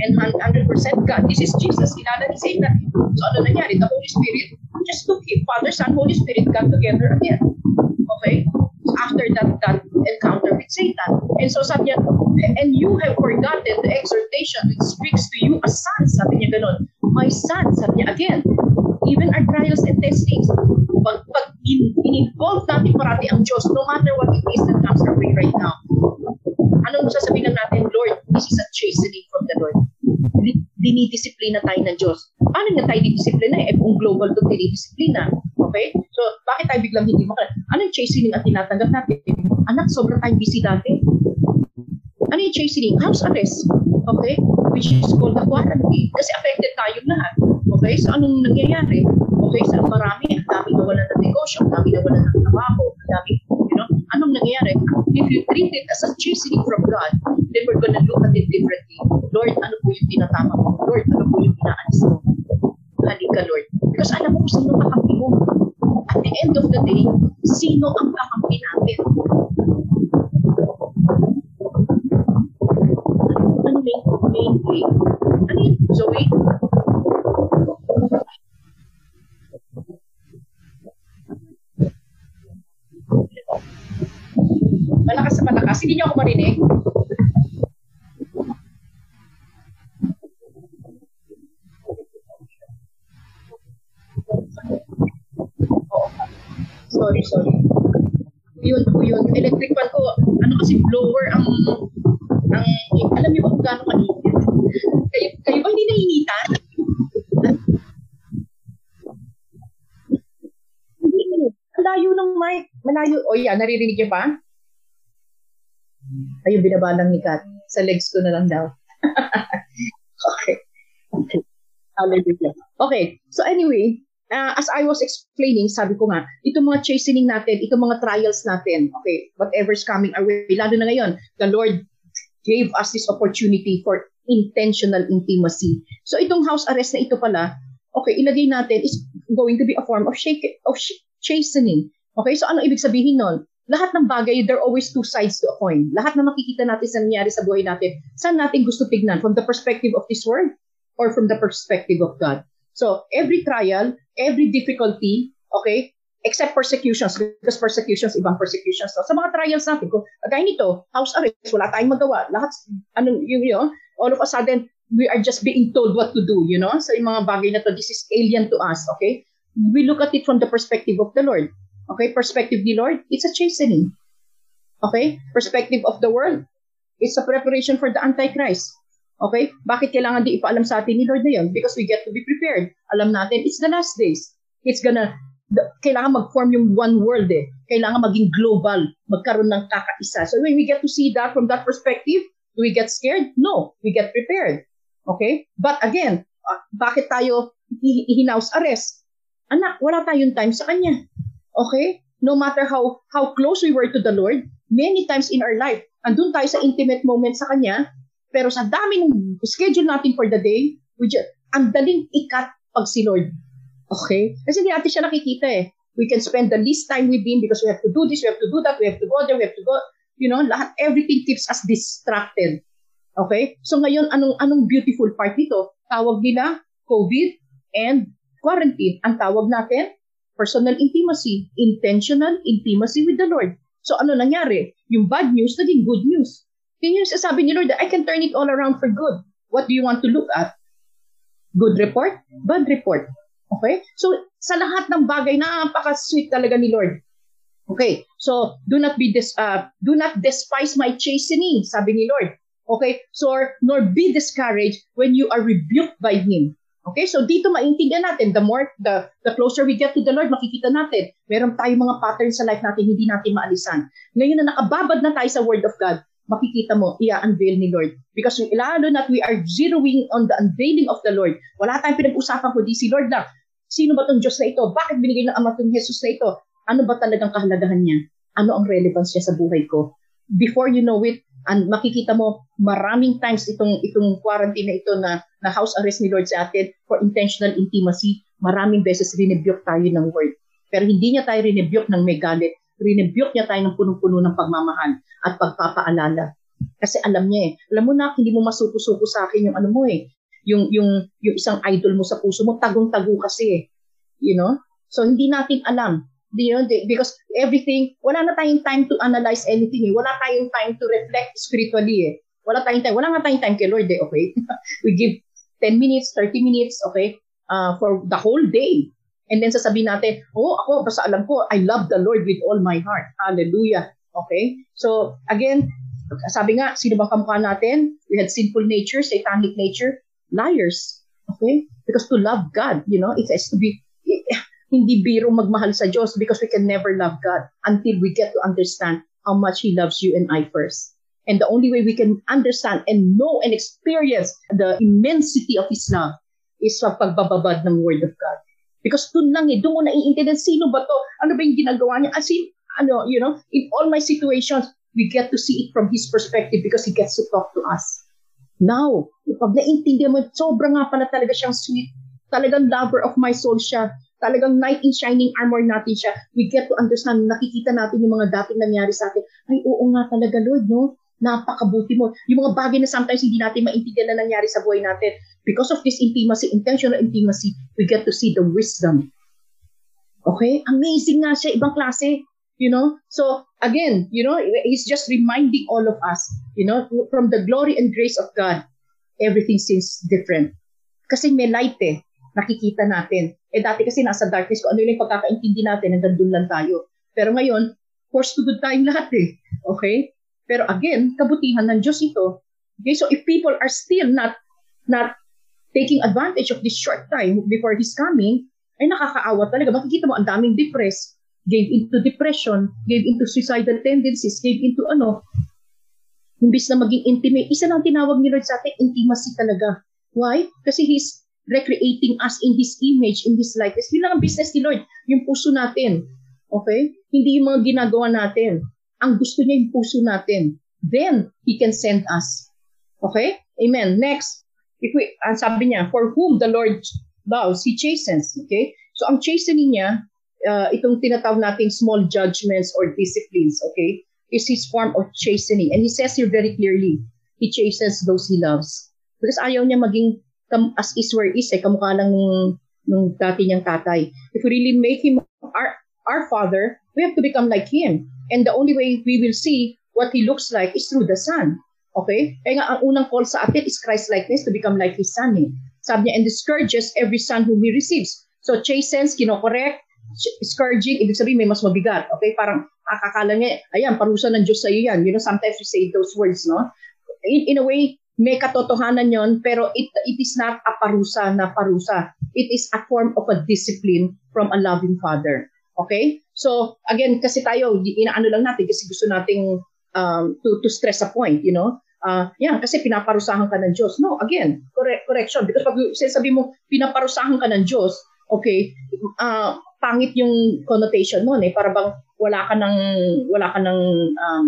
and 100% God. This is Jesus. Kilala ni Satan. So ano nangyari? The Holy Spirit just took him. Father, Son, Holy Spirit got together again. Okay? After that, that encounter with Satan. And so sabi niya, and you have forgotten the exhortation which speaks to you as sons. Sabi niya ganun. My son, sabi niya again, even our trials and testings, pag, pag in, in-involve natin parati ang Diyos, no matter what it is that comes our way right now, anong sasabihin lang natin, Lord, this is a chastening from the Lord. Dinidisiplina tayo ng Diyos. Paano nga tayo didisiplina? Eh, kung global to dinidisiplina. Okay? So, bakit tayo biglang hindi makala? Anong chastening ang tinatanggap natin? Anak, sobrang tayo busy dati. Ano yung chastening? House arrest. Okay? Which is called the quarantine. Kasi affected tayong lahat. Okay? So, anong nangyayari? Okay? So, marami, ang dami nawalan ng negosyo, ang dami nawalan ng trabaho, ang dami, you know, anong nangyayari? If you treat it as a chastening from God, then we're gonna look at it differently. Lord, ano po yung tinatama mo? Lord, ano po yung inaalis mo? Halika, Lord. Because alam mo kung sino kakampi mo. At the end of the day, sino ang kakampi natin? Main, main way? Ano yun, Zoe? Malakas sa malakas. Hindi niyo ako marinig. Sorry, sorry. Yun yun. Electric fan ko, ano kasi blower ang, ang alam niyo ba kung gaano kainit? Kayo, kayo ba hindi nainitan? Hindi. Malayo ng mic. Malayo. O yan, naririnig niyo pa? Ayun, binaba lang ni Kat. Sa legs ko na lang daw. okay. Hallelujah. Okay. So anyway, uh, as I was explaining, sabi ko nga, itong mga chastening natin, itong mga trials natin, okay, whatever's coming our way, lalo na ngayon, the Lord gave us this opportunity for intentional intimacy. So itong house arrest na ito pala, okay, ilagay natin is going to be a form of shake of sh- chastening. Okay, so ano ibig sabihin nun? Lahat ng bagay, there are always two sides to a coin. Lahat na makikita natin sa nangyari sa buhay natin, saan natin gusto tignan? From the perspective of this world or from the perspective of God? So, every trial, every difficulty, okay, except persecutions, because persecutions, ibang persecutions. So, sa mga trials natin, kung kagaya nito, house arrest, wala tayong magawa. Lahat, ano, you know, all of a sudden, we are just being told what to do, you know? So, yung mga bagay na to, this is alien to us, okay? We look at it from the perspective of the Lord. Okay, perspective ni Lord, it's a chastening. Okay, perspective of the world, it's a preparation for the Antichrist. Okay, bakit kailangan di ipaalam sa atin ni Lord na yun? Because we get to be prepared. Alam natin, it's the last days. It's gonna, kailangan mag-form yung one world eh. Kailangan maging global, magkaroon ng kakaisa. So when we get to see that from that perspective, do we get scared? No, we get prepared. Okay? But again, uh, bakit tayo i-house arrest? Anak, wala tayong time sa kanya. Okay? No matter how how close we were to the Lord, many times in our life, andun tayo sa intimate moment sa Kanya, pero sa dami ng schedule natin for the day, we just, ang daling ikat pag si Lord. Okay? Kasi hindi natin siya nakikita eh. We can spend the least time with Him because we have to do this, we have to do that, we have to go there, we have to go, you know, lahat, everything keeps us distracted. Okay? So ngayon, anong, anong beautiful part nito? Tawag nila COVID and quarantine. Ang tawag natin, personal intimacy, intentional intimacy with the Lord. So ano nangyari? Yung bad news naging good news. Yun yung sasabi ni Lord I can turn it all around for good. What do you want to look at? Good report? Bad report. Okay? So sa lahat ng bagay, napaka-sweet talaga ni Lord. Okay? So do not be dis uh, do not despise my chastening, sabi ni Lord. Okay? So nor be discouraged when you are rebuked by him. Okay, so dito maintindihan natin, the more, the, the closer we get to the Lord, makikita natin, meron tayong mga patterns sa life natin, hindi natin maalisan. Ngayon na nakababad na tayo sa Word of God, makikita mo, i-unveil ni Lord. Because lalo na we are zeroing on the unveiling of the Lord. Wala tayong pinag-usapan kundi si Lord lang. Sino ba tong Diyos na ito? Bakit binigay ng Ama tong Jesus na ito? Ano ba talagang kahalagahan niya? Ano ang relevance niya sa buhay ko? Before you know it, and makikita mo maraming times itong itong quarantine na ito na na house arrest ni Lord sa atin for intentional intimacy, maraming beses rinebuke tayo ng word. Pero hindi niya tayo rinebuke ng may galit. Rinebuke niya tayo ng punong-puno ng pagmamahal at pagpapaalala. Kasi alam niya eh. Alam mo na, hindi mo masuko-suko sa akin yung ano mo eh. Yung, yung, yung isang idol mo sa puso mo, tagong-tago kasi eh. You know? So, hindi natin alam you know, because everything, wala na tayong time to analyze anything eh. Wala tayong time to reflect spiritually eh. Wala tayong time. Wala nga tayong time kay Lord eh, okay? we give 10 minutes, 30 minutes, okay? Uh, for the whole day. And then sasabihin natin, oh, ako, basta alam ko, I love the Lord with all my heart. Hallelujah. Okay? So, again, sabi nga, sino bang kamukha natin? We had sinful nature, satanic nature, liars. Okay? Because to love God, you know, it has to be, hindi biro magmahal sa Diyos because we can never love God until we get to understand how much He loves you and I first. And the only way we can understand and know and experience the immensity of His love is sa pagbababad ng Word of God. Because doon lang eh, doon mo naiintindihan, sino ba to? Ano ba yung ginagawa niya? As in, ano, you know, in all my situations, we get to see it from His perspective because He gets to talk to us. Now, pag naintindihan mo, sobrang nga pala talaga siyang sweet. Talagang lover of my soul siya talagang knight in shining armor natin siya. We get to understand, nakikita natin yung mga dating nangyari sa atin. Ay, oo nga talaga, Lord, no? Napakabuti mo. Yung mga bagay na sometimes hindi natin maintindihan na nangyari sa buhay natin. Because of this intimacy, intentional intimacy, we get to see the wisdom. Okay? Amazing nga siya, ibang klase. You know? So, again, you know, he's just reminding all of us, you know, from the glory and grace of God, everything seems different. Kasi may light eh nakikita natin. Eh dati kasi nasa darkness ko, ano yung pagkakaintindi natin, hanggang doon lang tayo. Pero ngayon, forced to good tayong lahat eh. Okay? Pero again, kabutihan ng Diyos ito. Okay, so if people are still not not taking advantage of this short time before His coming, ay nakakaawa talaga. Makikita mo, ang daming depressed, gave into depression, gave into suicidal tendencies, gave into ano, imbis na maging intimate. Isa lang tinawag ni Lord sa atin, intimacy talaga. Why? Kasi He's recreating us in His image, in His likeness. Yun lang ang business ni Lord, yung puso natin. Okay? Hindi yung mga ginagawa natin. Ang gusto niya yung puso natin. Then, He can send us. Okay? Amen. Next, if we, ang sabi niya, for whom the Lord loves, He chastens. Okay? So, ang chastening niya, uh, itong tinatawag nating small judgments or disciplines, okay, is His form of chastening. And He says here very clearly, He chastens those He loves. Because ayaw niya maging as is where is, eh, kamukha lang nung, nung dati niyang tatay. If we really make him our, our father, we have to become like him. And the only way we will see what he looks like is through the son. Okay? Kaya nga, ang unang call sa atin is Christ-likeness to become like his son. Eh. Sabi niya, and discourages every son whom he receives. So, chastens, kinokorek, scourging, ibig sabihin may mas mabigat. Okay? Parang akakala niya, ayan, parusa ng Diyos sa iyo yan. You know, sometimes we say those words, no? In, in a way, may katotohanan yon pero it, it is not a parusa na parusa. It is a form of a discipline from a loving father. Okay? So, again, kasi tayo, inaano lang natin kasi gusto nating um, to, to stress a point, you know? Uh, yan, kasi pinaparusahan ka ng Diyos. No, again, correct, correction. Because pag sabi mo, pinaparusahan ka ng Diyos, okay, uh, pangit yung connotation mo, eh, para bang wala ka ng, wala ka ng, um,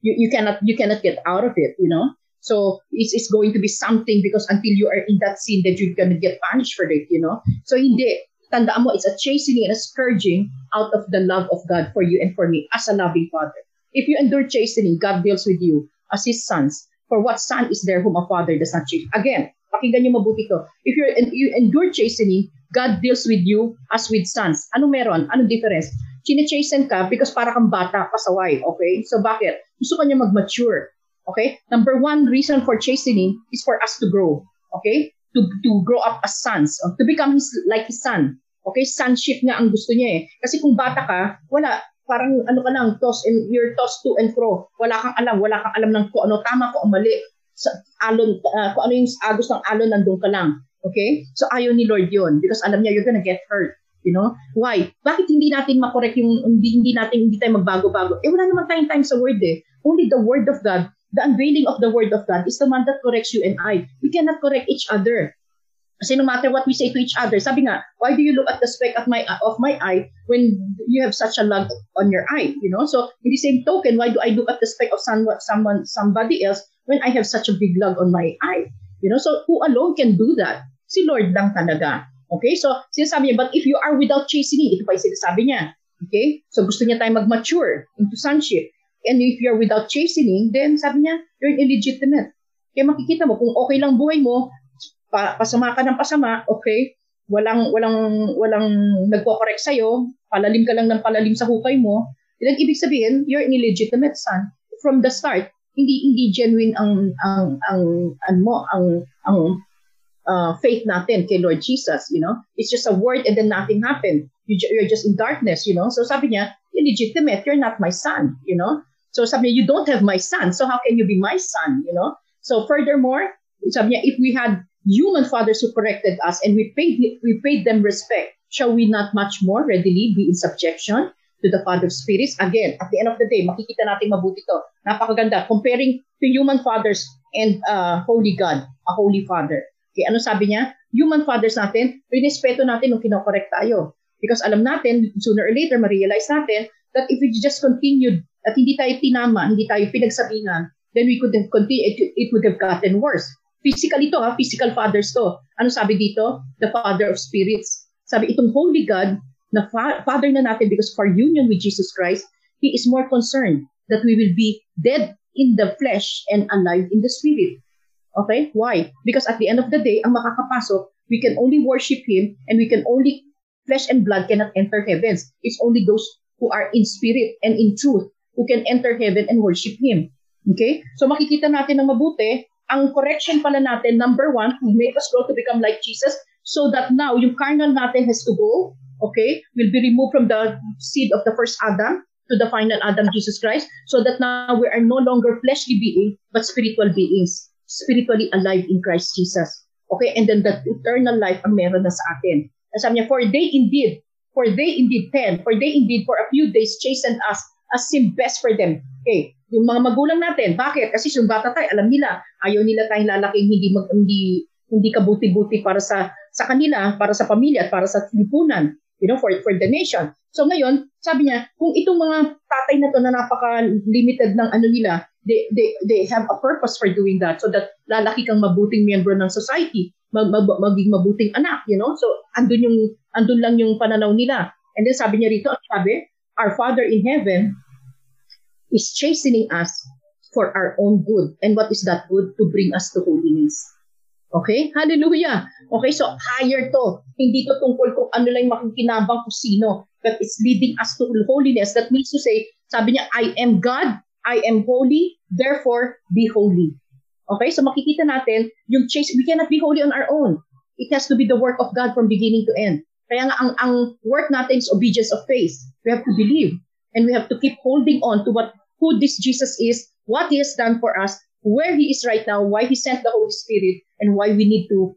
you, you cannot, you cannot get out of it, you know? So it's, it's going to be something because until you are in that sin that you're to get punished for it, you know? So hindi, tandaan mo, it's a chastening and a scourging out of the love of God for you and for me as a loving father. If you endure chastening, God deals with you as His sons. For what son is there whom a father does not chasten? Again, pakinggan niyo mabuti to. If you endure chastening, God deals with you as with sons. Ano meron? Anong difference? Chine-chasten ka because para kang bata, pasaway. Okay? So bakit? Gusto ka niya mag-mature. Okay? Number one reason for chastening is for us to grow. Okay? To, to grow up as sons. To become his, like his son. Okay? Sonship nga ang gusto niya eh. Kasi kung bata ka, wala. Parang ano ka lang, toss and you're tossed to and fro. Wala kang alam. Wala kang alam ng kung ano tama, kung mali. Sa alon, uh, kung ano yung agos ng alon, nandun ka lang. Okay? So ayaw ni Lord yun because alam niya you're gonna get hurt. You know? Why? Bakit hindi natin makorek yung, hindi, hindi natin, hindi tayo magbago-bago? Eh, wala naman tayong time sa word eh. Only the word of God the unveiling of the word of God is the one that corrects you and I. We cannot correct each other. Kasi no matter what we say to each other, sabi nga, why do you look at the speck of my of my eye when you have such a log on your eye? You know, so in the same token, why do I look at the speck of someone, someone somebody else when I have such a big log on my eye? You know, so who alone can do that? Si Lord lang talaga. Okay, so sinasabi niya, but if you are without chastening, ito pa yung sinasabi niya. Okay, so gusto niya tayo mag-mature into sonship. And if you're without chastening, then sabi niya, you're illegitimate. Kaya makikita mo, kung okay lang buhay mo, pa, pasama ka ng pasama, okay, walang walang walang nagko-correct sa iyo, palalim ka lang ng palalim sa hukay mo, then ibig sabihin you're an illegitimate son from the start. Hindi hindi genuine ang ang ang ang mo ang ang uh, faith natin kay Lord Jesus, you know. It's just a word and then nothing happened. You, you're just in darkness, you know. So sabi niya, illegitimate, you're not my son, you know. So sabi niya, you don't have my son, so how can you be my son, you know? So furthermore, sabi niya, if we had human fathers who corrected us and we paid we paid them respect shall we not much more readily be in subjection to the Father of spirits. Again at the end of the day makikita natin mabuti to. Napakaganda. Comparing to human fathers and uh, holy God a holy father. Okay ano sabi niya? Human fathers natin rinespeto natin nung kinokorek tayo. Because alam natin sooner or later ma-realize natin that if we just continued at hindi tayo tinama hindi tayo pinagsabihan then we could have continued it, it would have gotten worse. Physical ito ha, physical fathers to. Ano sabi dito? The father of spirits. Sabi itong holy God na fa- father na natin because for union with Jesus Christ, He is more concerned that we will be dead in the flesh and alive in the spirit. Okay? Why? Because at the end of the day, ang makakapasok, we can only worship Him and we can only, flesh and blood cannot enter heavens. It's only those who are in spirit and in truth who can enter heaven and worship Him. Okay? So makikita natin ng mabuti ang correction pala natin, number one, to make us grow to become like Jesus, so that now yung carnal natin has to go, okay, will be removed from the seed of the first Adam to the final Adam, Jesus Christ, so that now we are no longer fleshly beings, but spiritual beings, spiritually alive in Christ Jesus. Okay, and then the eternal life ang meron na sa atin. Sabi niya, for they indeed, for they indeed ten, for they indeed for a few days chastened us as seemed best for them. Okay, yung mga magulang natin, bakit? Kasi yung bata tayo, alam nila, ayaw nila tayong lalaking hindi mag, hindi hindi kabuti-buti para sa sa kanila, para sa pamilya at para sa lipunan, you know, for for the nation. So ngayon, sabi niya, kung itong mga tatay na to na napaka-limited ng ano nila, they, they, they have a purpose for doing that so that lalaki kang mabuting miyembro ng society, mag, mag, maging mabuting anak, you know? So andun yung andun lang yung pananaw nila. And then sabi niya rito, sabi, our Father in heaven is chastening us for our own good. And what is that good? To bring us to holiness. Okay? Hallelujah. Okay, so higher to. Hindi to tungkol kung ano lang makikinabang kung sino. But it's leading us to holiness. That means to say, sabi niya, I am God, I am holy, therefore be holy. Okay, so makikita natin, yung chase, we cannot be holy on our own. It has to be the work of God from beginning to end. Kaya nga, ang, ang work natin is obedience of faith. We have to believe. And we have to keep holding on to what who this Jesus is, what he has done for us, where he is right now, why he sent the Holy Spirit, and why we need to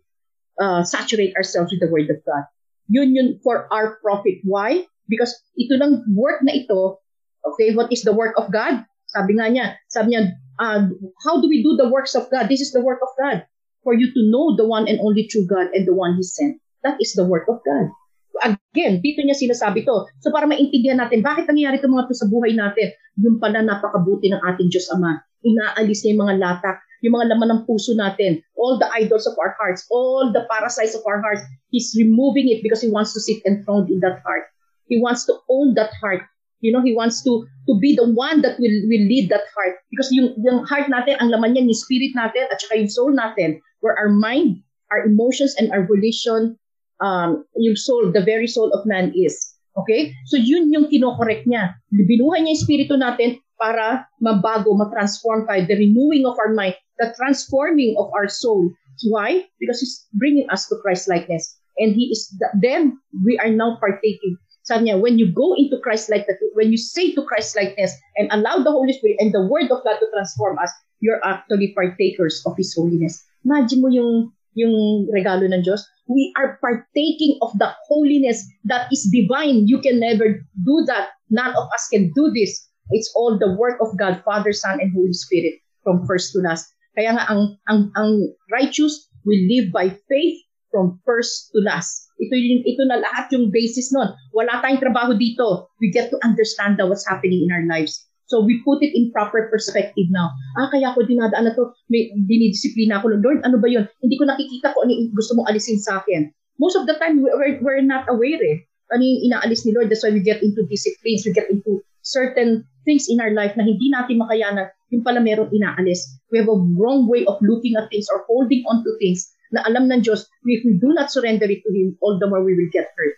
uh, saturate ourselves with the Word of God. Yun yun for our profit. Why? Because ito lang work na ito, okay, what is the work of God? Sabi nga niya, sabi niya, uh, how do we do the works of God? This is the work of God. For you to know the one and only true God and the one He sent. That is the work of God again, dito niya sinasabi to. So para maintindihan natin, bakit nangyayari itong mga to sa buhay natin? Yung pala napakabuti ng ating Diyos Ama. Inaalis niya yung mga latak, yung mga laman ng puso natin, all the idols of our hearts, all the parasites of our hearts. He's removing it because He wants to sit enthroned in that heart. He wants to own that heart. You know, He wants to to be the one that will, will lead that heart. Because yung, yung heart natin, ang laman niya, yung spirit natin, at saka yung soul natin, where our mind, our emotions, and our volition um, yung soul, the very soul of man is. Okay? So yun yung kinokorek niya. Binuhay niya yung espiritu natin para mabago, matransform tayo. The renewing of our mind, the transforming of our soul. Why? Because He's bringing us to Christ-likeness. And He is, then we are now partaking. Sabi niya, when you go into Christ-likeness, when you say to Christ-likeness and allow the Holy Spirit and the Word of God to transform us, you're actually partakers of His holiness. Imagine mo yung yung regalo ng Diyos. We are partaking of the holiness that is divine. You can never do that. None of us can do this. It's all the work of God, Father, Son, and Holy Spirit from first to last. Kaya nga ang, ang, ang righteous will live by faith from first to last. Ito, yung, ito na lahat yung basis nun. Wala tayong trabaho dito. We get to understand what's happening in our lives. So we put it in proper perspective now. Ah, kaya ako dinadaan na to, may dinidisiplina ako. Lord, ano ba yun? Hindi ko nakikita ko ano yung gusto mo alisin sa akin. Most of the time, we're, we're not aware eh. Ano yung inaalis ni Lord? That's why we get into disciplines, we get into certain things in our life na hindi natin makayanan, yung pala meron inaalis. We have a wrong way of looking at things or holding on to things na alam ng Diyos, if we do not surrender it to Him, all the more we will get hurt.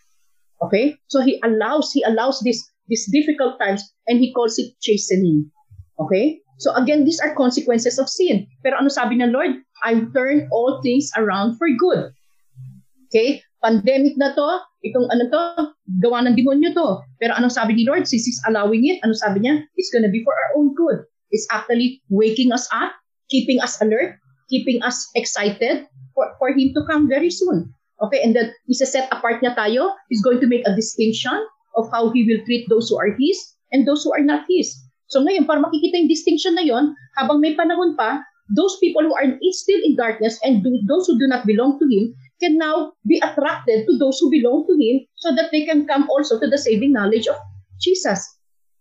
Okay? So He allows, He allows this, these difficult times and He calls it chastening. Okay? So again, these are consequences of sin. Pero ano sabi ng Lord? I turn all things around for good. Okay? Pandemic na to, itong ano to, gawa ng demonyo to. Pero anong sabi ni Lord? Since He's allowing it, ano sabi niya? It's gonna be for our own good. It's actually waking us up, keeping us alert, keeping us excited, for, for him to come very soon. Okay, and then isa-set apart niya tayo. He's going to make a distinction of how he will treat those who are his and those who are not his. So ngayon, para makikita yung distinction na yon, habang may panahon pa, those people who are still in darkness and do, those who do not belong to him can now be attracted to those who belong to him so that they can come also to the saving knowledge of Jesus.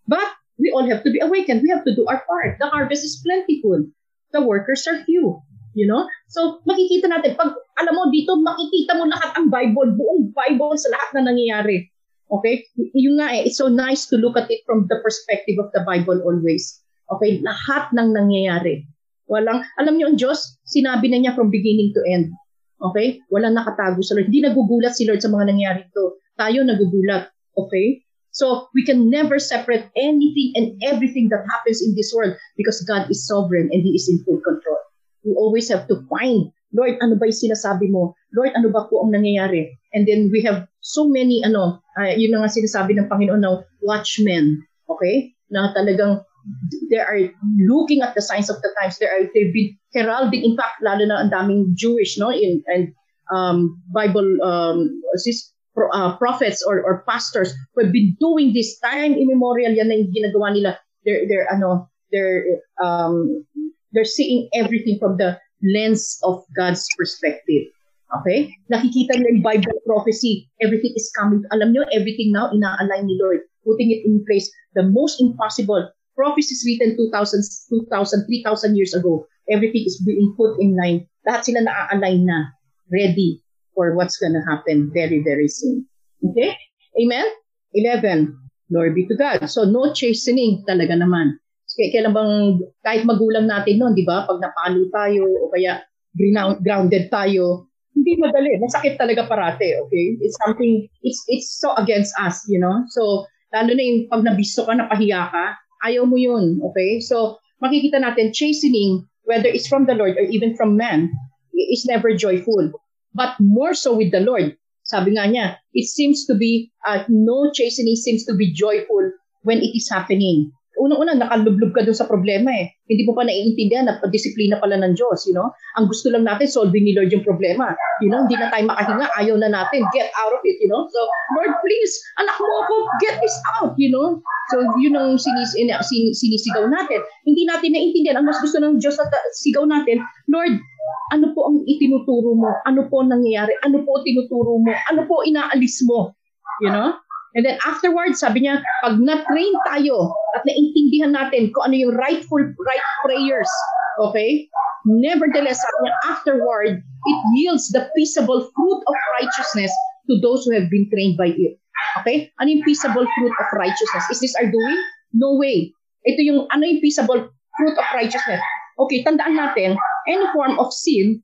But we all have to be awakened. We have to do our part. The harvest is plentiful. The workers are few. You know? So, makikita natin, pag, alam mo, dito makikita mo lahat ang Bible, buong Bible sa lahat na nangyayari. Okay? Yung nga eh, it's so nice to look at it from the perspective of the Bible always. Okay? Lahat ng nangyayari. Walang, alam niyo ang Diyos, sinabi na niya from beginning to end. Okay? Walang nakatago sa Lord. Hindi nagugulat si Lord sa mga nangyayari ito. Tayo nagugulat. Okay? So we can never separate anything and everything that happens in this world because God is sovereign and He is in full control we always have to find, Lord, ano ba yung sinasabi mo? Lord, ano ba po ang nangyayari? And then we have so many, ano, uh, yun na nga sinasabi ng Panginoon na watchmen, okay? Na talagang they are looking at the signs of the times. They are, they've been heralding, in fact, lalo na ang daming Jewish, no, in, and um, Bible, um, pro, uh, prophets or, or pastors who have been doing this time immemorial, yan na yung ginagawa nila. They're, they're, ano, they're, um, they're seeing everything from the lens of God's perspective. Okay? Nakikita nila yung Bible prophecy. Everything is coming. Alam nyo, everything now ina-align ni Lord. Putting it in place. The most impossible. Prophecies written 2,000, 2,000, 3,000 years ago. Everything is being put in line. Lahat sila na-align na. Ready for what's gonna happen very, very soon. Okay? Amen? 11. Glory be to God. So, no chastening talaga naman. Kaya kailan bang, kahit magulang natin noon, di ba, pag napalo tayo o kaya grounded tayo, hindi madali. Masakit talaga parate, okay? It's something, it's it's so against us, you know? So, lalo na yung pag nabisto ka, napahiya ka, ayaw mo yun, okay? So, makikita natin, chastening, whether it's from the Lord or even from man, is never joyful. But more so with the Lord. Sabi nga niya, it seems to be, uh, no chastening seems to be joyful when it is happening unang-una, nakalublog ka dun sa problema eh. Hindi mo pa naiintindihan na disiplina pala ng Diyos, you know? Ang gusto lang natin, solving ni Lord yung problema. You know, hindi na tayo makahinga, ayaw na natin, get out of it, you know? So, Lord, please, anak mo ako, get this out, you know? So, yun ang sinis, sin, sinisigaw natin. Hindi natin naiintindihan, ang mas gusto ng Diyos na sigaw natin, Lord, ano po ang itinuturo mo? Ano po ang nangyayari? Ano po tinuturo mo? Ano po inaalis mo? You know? And then afterwards, sabi niya, pag na-train tayo at naintindihan natin kung ano yung rightful, right prayers, okay? Nevertheless, sabi niya, afterward, it yields the peaceable fruit of righteousness to those who have been trained by it. Okay? Ano yung peaceable fruit of righteousness? Is this our doing? No way. Ito yung, ano yung peaceable fruit of righteousness? Okay, tandaan natin, any form of sin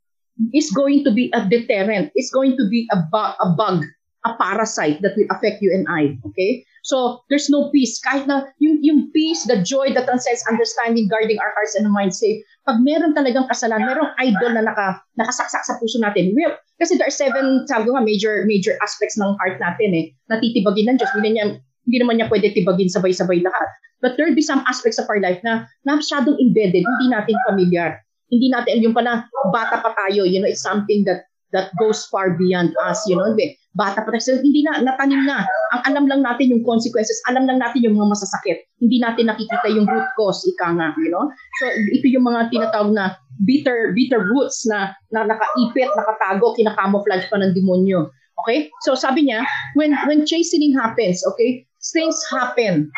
is going to be a deterrent. It's going to be a, bu- a bug a parasite that will affect you and I. Okay? So, there's no peace. Kahit na yung, yung peace, the joy that transcends understanding, guarding our hearts and minds safe, pag meron talagang kasalan, merong idol na naka, nakasaksak sa puso natin. Well, kasi there are seven, sabi nga, major, major aspects ng heart natin eh. Natitibagin ng Diyos. Hindi, niya, hindi naman niya pwede tibagin sabay-sabay lahat. But there be some aspects of our life na, na masyadong embedded, hindi natin familiar. Hindi natin, yung pala, bata pa tayo, you know, it's something that that goes far beyond us, you know, bata pa tayo, hindi na, natanim na. Ang alam lang natin yung consequences, alam lang natin yung mga masasakit. Hindi natin nakikita yung root cause, ika nga, you know. So, ito yung mga tinatawag na bitter bitter roots na, na nakaipit, nakatago, kinakamouflage pa ng demonyo. Okay? So sabi niya, when when chastening happens, okay, things happen.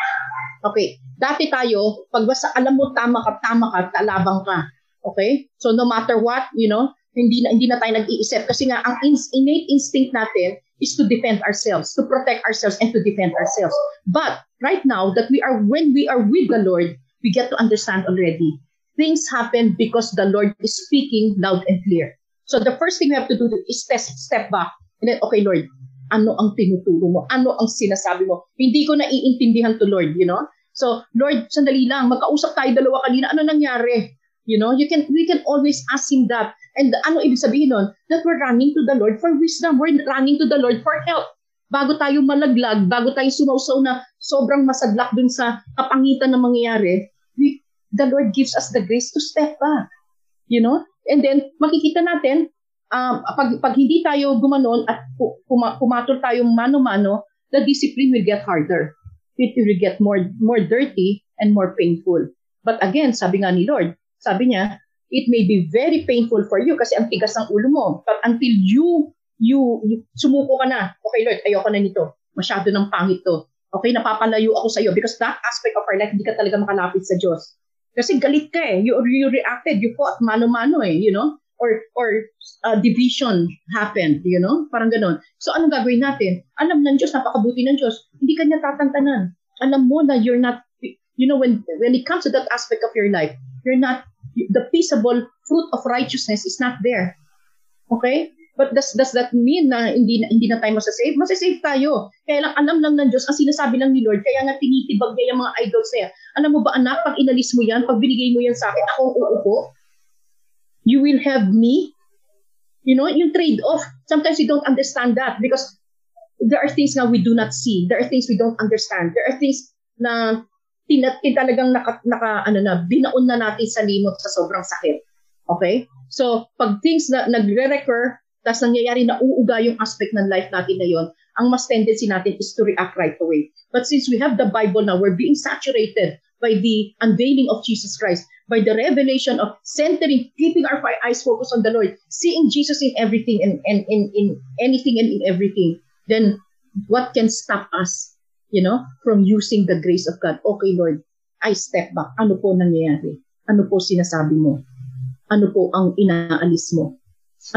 Okay, dati tayo, pag basta alam mo tama ka, tama ka, talabang ka. Okay? So no matter what, you know, hindi na hindi na tayo nag-iisip kasi nga ang innate instinct natin is to defend ourselves, to protect ourselves and to defend ourselves. But right now that we are when we are with the Lord, we get to understand already. Things happen because the Lord is speaking loud and clear. So the first thing we have to do is test, step back and then, okay, Lord, ano ang tinuturo mo? Ano ang sinasabi mo? Hindi ko naiintindihan to, Lord, you know? So, Lord, sandali lang, magkausap tayo dalawa kanina, ano nangyari? You know, you can we can always ask him that. And ano ibig sabihin nun? That we're running to the Lord for wisdom. We're running to the Lord for help. Bago tayo malaglag, bago tayo sumausaw na sobrang masadlak dun sa kapangitan na mangyayari, we, the Lord gives us the grace to step back. You know? And then, makikita natin, um, pag, pag hindi tayo gumanon at puma, pumatol tayong mano-mano, the discipline will get harder it will get more more dirty and more painful. But again, sabi nga ni Lord, sabi niya, it may be very painful for you kasi ang tigas ng ulo mo. But until you, you, you sumuko ka na, okay Lord, ayoko na nito. Masyado ng pangit to. Okay, napapalayo ako sa iyo because that aspect of our life, hindi ka talaga makalapit sa Diyos. Kasi galit ka eh. You, you reacted, you fought mano-mano eh, you know? Or, or uh, division happened, you know? Parang ganun. So, anong gagawin natin? Alam ng Diyos, napakabuti ng Diyos. Hindi ka niya tatantanan. Alam mo na you're not, you know, when, when it comes to that aspect of your life, you're not, the peaceable fruit of righteousness is not there. Okay? But does, does that mean na hindi, hindi na tayo masasave? Masasave tayo. Kaya lang alam lang ng Diyos, ang sinasabi lang ni Lord, kaya nga tinitibag niya yung mga idols na. Alam mo ba anak, pag inalis mo yan, pag binigay mo yan sa akin, ako uupo, you will have me. You know, yung trade-off. Sometimes we don't understand that because there are things na we do not see. There are things we don't understand. There are things na tinat talagang naka, naka ano na binaon na natin sa limot sa sobrang sakit. Okay? So, pag things na nagre-recur, tapos nangyayari na uuga yung aspect ng life natin na yon, ang mas tendency natin is to react right away. But since we have the Bible now, we're being saturated by the unveiling of Jesus Christ, by the revelation of centering, keeping our eyes focused on the Lord, seeing Jesus in everything and, and in, in anything and in everything, then what can stop us, you know, from using the grace of God? Okay, Lord, I step back. Ano po nangyayari? Ano po sinasabi mo? Ano po ang inaalis mo?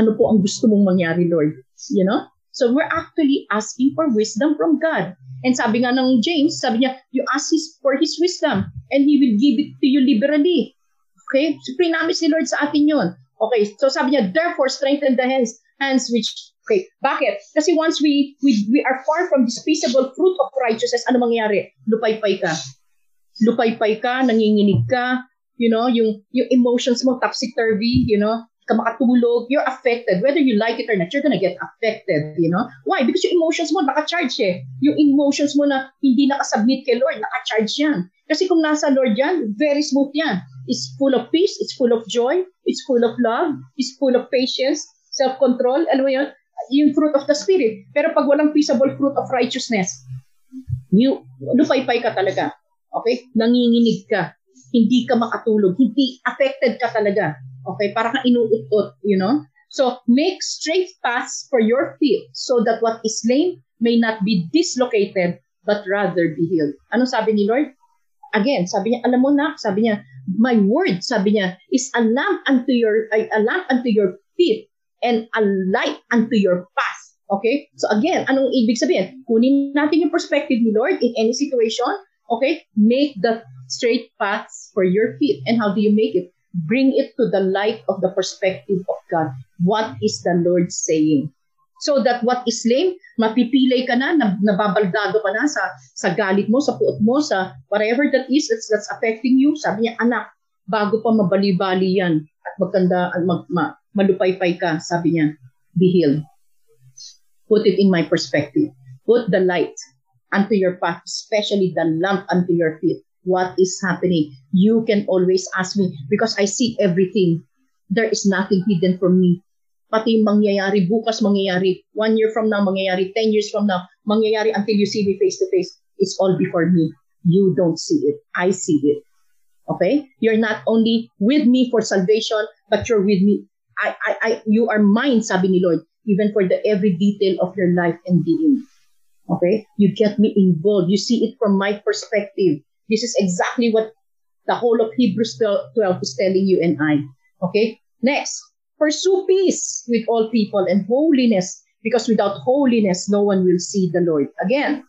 Ano po ang gusto mong mangyari, Lord? You know? So we're actually asking for wisdom from God. And sabi nga ng James, sabi niya, you ask his, for His wisdom and He will give it to you liberally. Okay? So, pinamis ni Lord sa atin yun. Okay, so sabi niya, therefore, strengthen the hands, hands which, okay, bakit? Kasi once we, we, we are far from this peaceable fruit of righteousness, ano mangyayari? Lupaypay ka. Lupaypay ka, nanginginig ka, you know, yung, yung emotions mo topsy-turvy, you know, ka makatulog, you're affected. Whether you like it or not, you're gonna get affected, you know? Why? Because yung emotions mo, naka-charge eh. Yung emotions mo na hindi nakasubmit kay Lord, naka-charge yan. Kasi kung nasa Lord yan, very smooth yan. It's full of peace, it's full of joy, it's full of love, it's full of patience, self-control, alam mo yun? Yung fruit of the Spirit. Pero pag walang peaceable fruit of righteousness, you, lupay-pay ka talaga. Okay? Nanginginig ka. Hindi ka makatulog. Hindi affected ka talaga Okay, para kang inuutot, you know? So, make straight paths for your feet so that what is lame may not be dislocated but rather be healed. Ano sabi ni Lord? Again, sabi niya, alam mo na, sabi niya, my word, sabi niya, is a lamp unto your, a lamp unto your feet and a light unto your path. Okay? So again, anong ibig sabihin? Kunin natin yung perspective ni Lord in any situation. Okay? Make the straight paths for your feet. And how do you make it? bring it to the light of the perspective of God. What is the Lord saying? So that what is lame, mapipilay ka na, nababaldado ka na sa, sa galit mo, sa puot mo, sa whatever that is that's, that's affecting you. Sabi niya, anak, bago pa mabali-bali yan at magkanda, mag, ma, malupaypay ka, sabi niya, be healed. Put it in my perspective. Put the light unto your path, especially the lamp unto your feet what is happening. You can always ask me because I see everything. There is nothing hidden from me. Pati mangyayari, bukas mangyayari, one year from now mangyayari, ten years from now mangyayari until you see me face to face. It's all before me. You don't see it. I see it. Okay? You're not only with me for salvation, but you're with me. I, I, I, you are mine, sabi ni Lord, even for the every detail of your life and being. Okay? You get me involved. You see it from my perspective. This is exactly what the whole of Hebrews 12 is telling you and I. Okay? Next, pursue peace with all people and holiness because without holiness, no one will see the Lord. Again,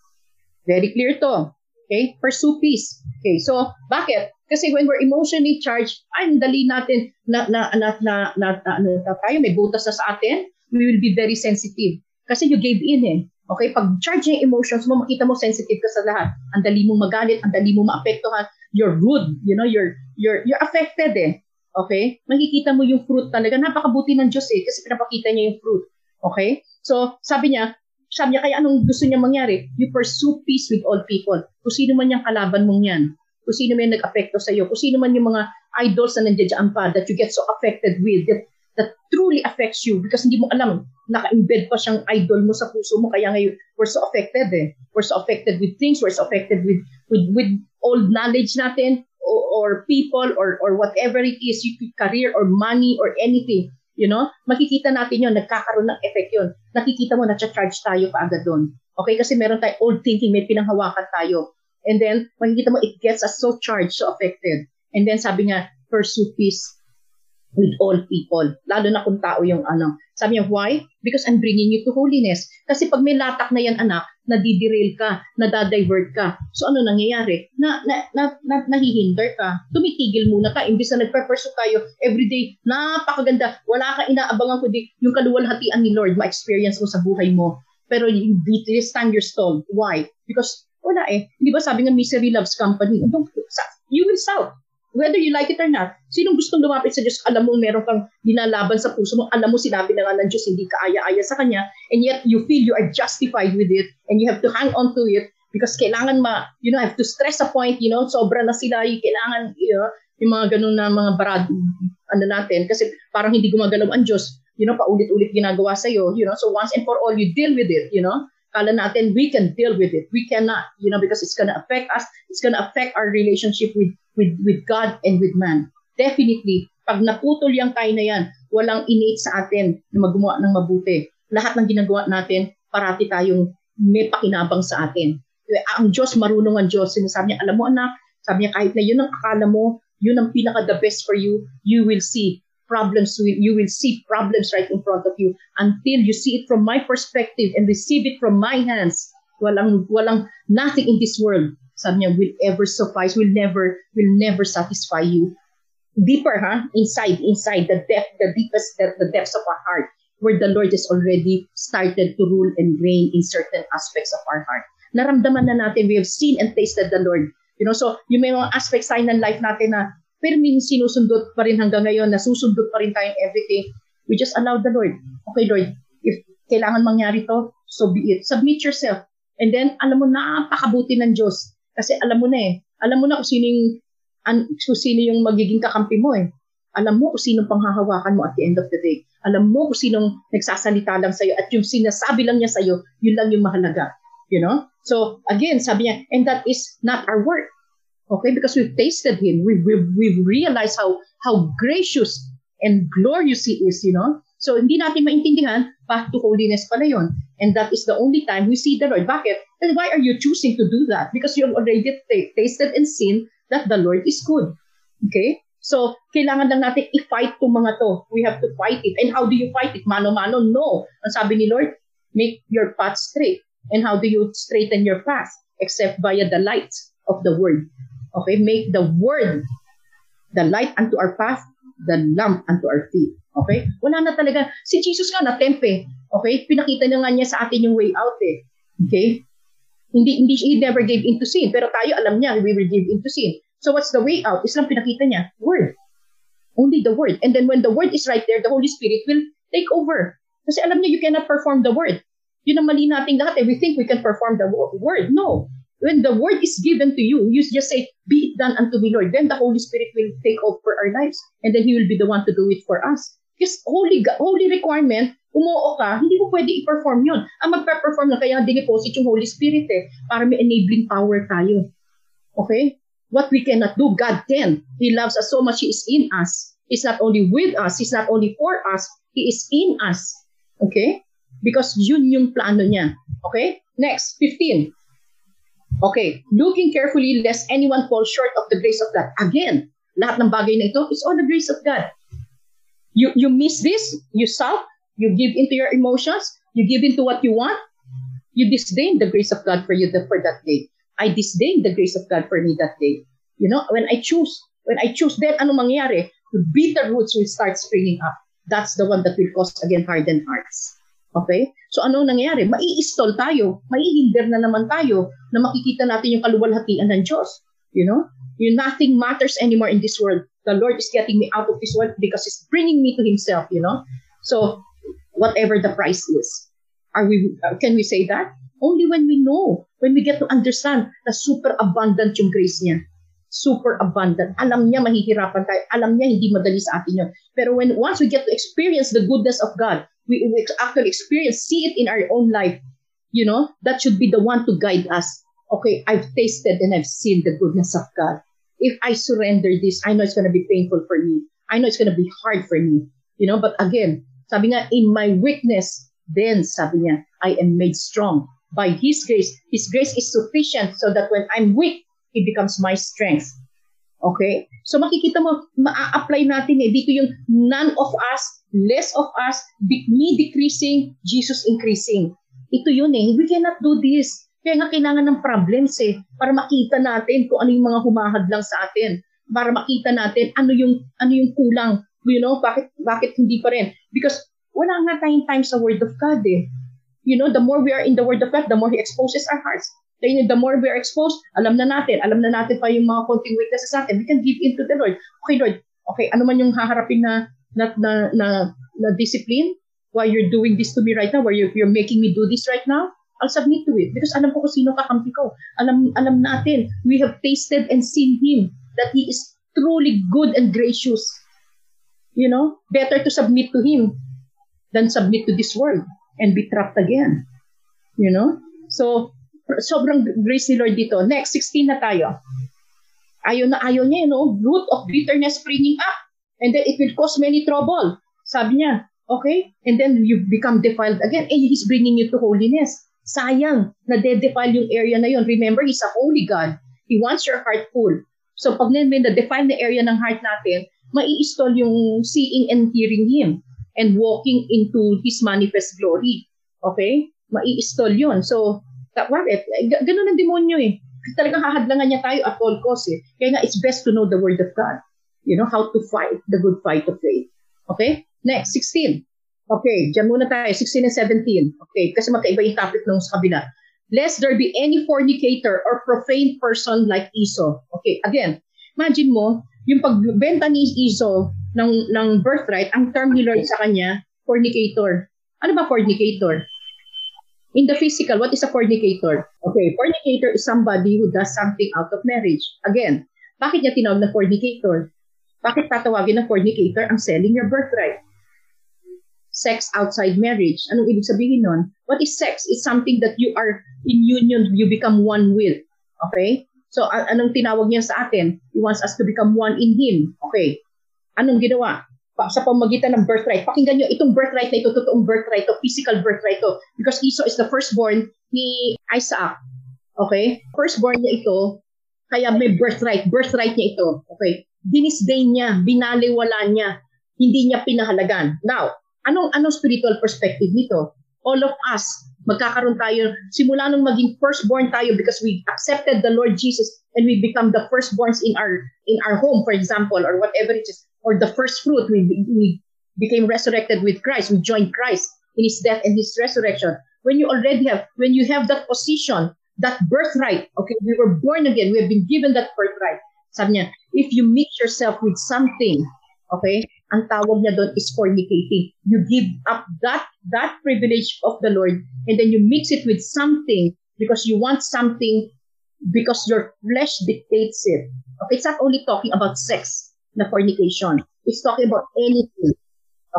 very clear to. Okay? Pursue peace. Okay, so bakit? Kasi when we're emotionally charged, ay, dali natin na, na, na, na, na, na, na, na tayo, may butas na sa atin, we will be very sensitive. Kasi you gave in eh. Okay, pag charge yung emotions mo, makita mo sensitive ka sa lahat. Ang dali mong magalit, ang dali mong maapektuhan. You're rude, you know, you're you're you're affected eh. Okay? Makikita mo yung fruit talaga. Napakabuti ng Diyos eh kasi pinapakita niya yung fruit. Okay? So, sabi niya, sabi niya, kaya anong gusto niya mangyari? You pursue peace with all people. Kung sino man yung kalaban mong yan. Kung sino man nag-apekto sa'yo. Kung sino man yung mga idols na nandiyan pa that you get so affected with. That that truly affects you because hindi mo alam, naka-embed pa siyang idol mo sa puso mo. Kaya ngayon, we're so affected eh. We're so affected with things, we're so affected with with with old knowledge natin or, or people or or whatever it is, you career or money or anything. You know, makikita natin yon nagkakaroon ng effect yon. Nakikita mo na charge tayo paagad doon. Okay, kasi meron tayong old thinking, may pinanghawakan tayo. And then, makikita mo, it gets us so charged, so affected. And then, sabi nga, pursue peace with all people. Lalo na kung tao yung ano. Sabi niya, why? Because I'm bringing you to holiness. Kasi pag may latak na yan, anak, nadiderail ka, nadadivert ka. So ano nangyayari? Na, na, na, na nahihinder ka. Tumitigil muna ka. Imbis na nagpe-pursue tayo everyday, napakaganda. Wala ka inaabangan kundi yung kaluwalhatian ni Lord, ma-experience mo sa buhay mo. Pero this time you're stalled. Why? Because wala eh. Di ba sabi nga misery loves company? You will south whether you like it or not, sinong gustong lumapit sa Diyos, alam mo meron kang dinalaban sa puso mo, alam mo sinabi na nga ng Diyos, hindi ka aya-aya sa Kanya, and yet you feel you are justified with it, and you have to hang on to it, because kailangan ma, you know, have to stress a point, you know, sobra na sila, yung kailangan, you know, yung mga ganun na mga barad, ano natin, kasi parang hindi gumagalaw ang Diyos, you know, paulit-ulit ginagawa sa'yo, you know, so once and for all, you deal with it, you know, kala natin we can deal with it. We cannot, you know, because it's gonna affect us. It's gonna affect our relationship with with with God and with man. Definitely, pag naputol yung tayo na yan, walang innate sa atin na magawa ng mabuti. Lahat ng ginagawa natin, parati tayong may pakinabang sa atin. Ang Diyos, marunong ang Diyos. Sinasabi niya, alam mo anak, sabi niya, kahit na yun ang akala mo, yun ang pinaka the best for you, you will see problems you will see problems right in front of you. Until you see it from my perspective and receive it from my hands walang walang nothing in this world sabi niya will ever suffice will never will never satisfy you. Deeper huh? inside inside the depth the deepest the, the depths of our heart where the Lord has already started to rule and reign in certain aspects of our heart. Naramdaman na natin we have seen and tasted the Lord. You know so yung may mga aspects tayo ng life natin na pero min sinusundot pa rin hanggang ngayon, nasusundot pa rin tayong everything. We just allow the Lord. Okay, Lord, if kailangan mangyari to, so be it. Submit yourself. And then, alam mo, napakabuti ng Diyos. Kasi alam mo na eh. Alam mo na kung sino yung, an, kung sino yung magiging kakampi mo eh. Alam mo kung sinong panghahawakan mo at the end of the day. Alam mo kung sinong nagsasalita lang sa'yo at yung sinasabi lang niya sa'yo, yun lang yung mahalaga. You know? So, again, sabi niya, and that is not our work. Okay, because we've tasted Him, we've, we've, we've realized how how gracious and glorious He is, you know. So hindi natin maintindihan, path to holiness pala yun. And that is the only time we see the Lord. Bakit? Then why are you choosing to do that? Because you have already t- tasted and seen that the Lord is good. Okay? So, kailangan lang natin i-fight itong mga to. We have to fight it. And how do you fight it? Mano-mano? No. Ang sabi ni Lord, make your path straight. And how do you straighten your path? Except via the light of the Word. Okay, make the word the light unto our path, the lamp unto our feet. Okay? Wala na talaga. Si Jesus nga na-tempe. Okay? Pinakita na nga niya sa atin yung way out eh. Okay? Hindi, hindi, he never gave into sin. Pero tayo, alam niya, we will give into sin. So what's the way out? Islam pinakita niya. Word. Only the word. And then when the word is right there, the Holy Spirit will take over. Kasi alam niya, you cannot perform the word. Yun ang mali nating lahat. Eh. We think we can perform the word. No when the word is given to you, you just say, be it done unto me, Lord. Then the Holy Spirit will take over our lives. And then He will be the one to do it for us. Because holy, holy requirement, umuo ka, hindi mo pwede i-perform yun. Ang magpe-perform na kaya dineposit yung Holy Spirit eh, para may enabling power tayo. Okay? What we cannot do, God can. He loves us so much, He is in us. He's not only with us, He's not only for us, He is in us. Okay? Because yun yung plano niya. Okay? Next, 15. Okay, looking carefully lest anyone fall short of the grace of God. Again, lahat ng bagay na ito is all the grace of God. You, you miss this, you sulk, you give into your emotions, you give into what you want, you disdain the grace of God for you the, for that day. I disdain the grace of God for me that day. You know, when I choose, when I choose, then ano mangyari? The bitter roots will start springing up. That's the one that will cause again hardened hearts. Okay? So ano nangyayari? Mai-install tayo, maihinder na naman tayo na makikita natin yung kaluwalhatian ng Diyos. You know? You, nothing matters anymore in this world. The Lord is getting me out of this world because He's bringing me to Himself, you know? So, whatever the price is. Are we, uh, can we say that? Only when we know, when we get to understand na super abundant yung grace niya. Super abundant. Alam niya mahihirapan tayo. Alam niya hindi madali sa atin yun. Pero when once we get to experience the goodness of God, we, we actually experience, see it in our own life, you know, that should be the one to guide us. Okay, I've tasted and I've seen the goodness of God. If I surrender this, I know it's going to be painful for me. I know it's going to be hard for me. You know, but again, sabi nga, in my weakness, then, sabi niya, I am made strong. By His grace, His grace is sufficient so that when I'm weak, it becomes my strength. Okay? So makikita mo, ma-apply natin eh. Dito yung none of us, less of us, me decreasing, Jesus increasing. Ito yun eh. We cannot do this. Kaya nga kailangan ng problems eh. Para makita natin kung ano yung mga humahadlang sa atin. Para makita natin ano yung, ano yung kulang. You know, bakit, bakit hindi pa rin? Because wala nga tayong time sa Word of God eh. You know, the more we are in the Word of God, the more He exposes our hearts. Then the more we are exposed, alam na natin, alam na natin pa yung mga konting weaknesses natin. We can give in to the Lord. Okay, Lord, okay, ano man yung haharapin na na, na, na, na discipline, why you're doing this to me right now, why you're, you're making me do this right now, I'll submit to it because alam ko kung sino kakampi ko. Alam, alam natin, we have tasted and seen Him that He is truly good and gracious. You know, better to submit to Him than submit to this world and be trapped again. You know? So, sobrang grace ni Lord dito. Next, 16 na tayo. Ayaw na ayaw niya, you know, root of bitterness springing up. And then it will cause many trouble. Sabi niya, okay? And then you become defiled again. And He's bringing you to holiness. Sayang, na de-defile yung area na yun. Remember, He's a holy God. He wants your heart full. So pag na-defile na area ng heart natin, mai-install yung seeing and hearing Him and walking into His manifest glory. Okay? Mai-install yun. So, bakit? Eh, ganun ang demonyo eh. Talagang hahadlangan niya tayo at all costs eh. Kaya nga, it's best to know the Word of God. You know, how to fight the good fight of faith. Okay? Next, 16. Okay, dyan muna tayo, 16 and 17. Okay, kasi magkaiba yung topic nung sa kabila. Lest there be any fornicator or profane person like Esau. Okay, again, imagine mo, yung pagbenta ni Esau ng, ng birthright, ang term ni Lord sa kanya, fornicator. Ano ba fornicator? In the physical, what is a fornicator? Okay, fornicator is somebody who does something out of marriage. Again, bakit niya tinawag na fornicator? Bakit tatawagin na fornicator ang selling your birthright? Sex outside marriage. Anong ibig sabihin nun? What is sex? It's something that you are in union, you become one with. Okay? So, anong tinawag niya sa atin? He wants us to become one in Him. Okay. Anong ginawa? Sa pamagitan ng birthright. Pakinggan nyo, itong birthright na ito, totoong birthright to, physical birthright to. Because Esau is the firstborn ni Isaac. Okay? Firstborn niya ito, kaya may birthright. Birthright niya ito. Okay? Dinisdain niya, binaliwala niya, hindi niya pinahalagan. Now, anong anong spiritual perspective nito? All of us, magkakaroon tayo, simula nung maging firstborn tayo because we accepted the Lord Jesus and we become the firstborns in our in our home, for example, or whatever it is or the first fruit, we, we became resurrected with Christ. We joined Christ in his death and his resurrection. When you already have, when you have that position, that birthright, okay, we were born again, we have been given that birthright. Sabi niya, if you mix yourself with something, okay, ang tawag niya doon is fornicating. You give up that that privilege of the Lord and then you mix it with something because you want something because your flesh dictates it. Okay, it's not only talking about sex na fornication. It's talking about anything.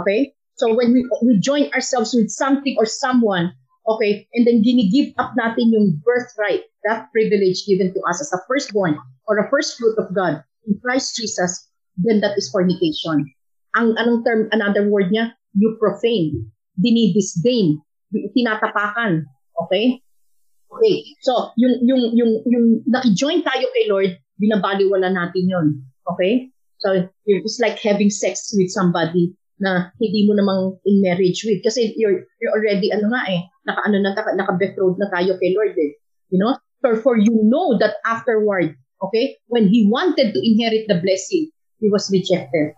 Okay? So when we, we join ourselves with something or someone, okay, and then gini-give up natin yung birthright, that privilege given to us as a firstborn or a first fruit of God in Christ Jesus, then that is fornication. ang anong term, another word niya, you profane, dinidisdain, tinatapakan. Okay? Okay. So, yung, yung, yung, yung naki-join tayo kay Lord, binabaliwala natin yon Okay? So, it's like having sex with somebody na hindi mo namang in marriage with. Kasi you're, you're already, ano nga eh, naka-ano na, naka, naka-betrothed na tayo kay Lord eh. You know? For, for you know that afterward, okay, when He wanted to inherit the blessing, He was rejected.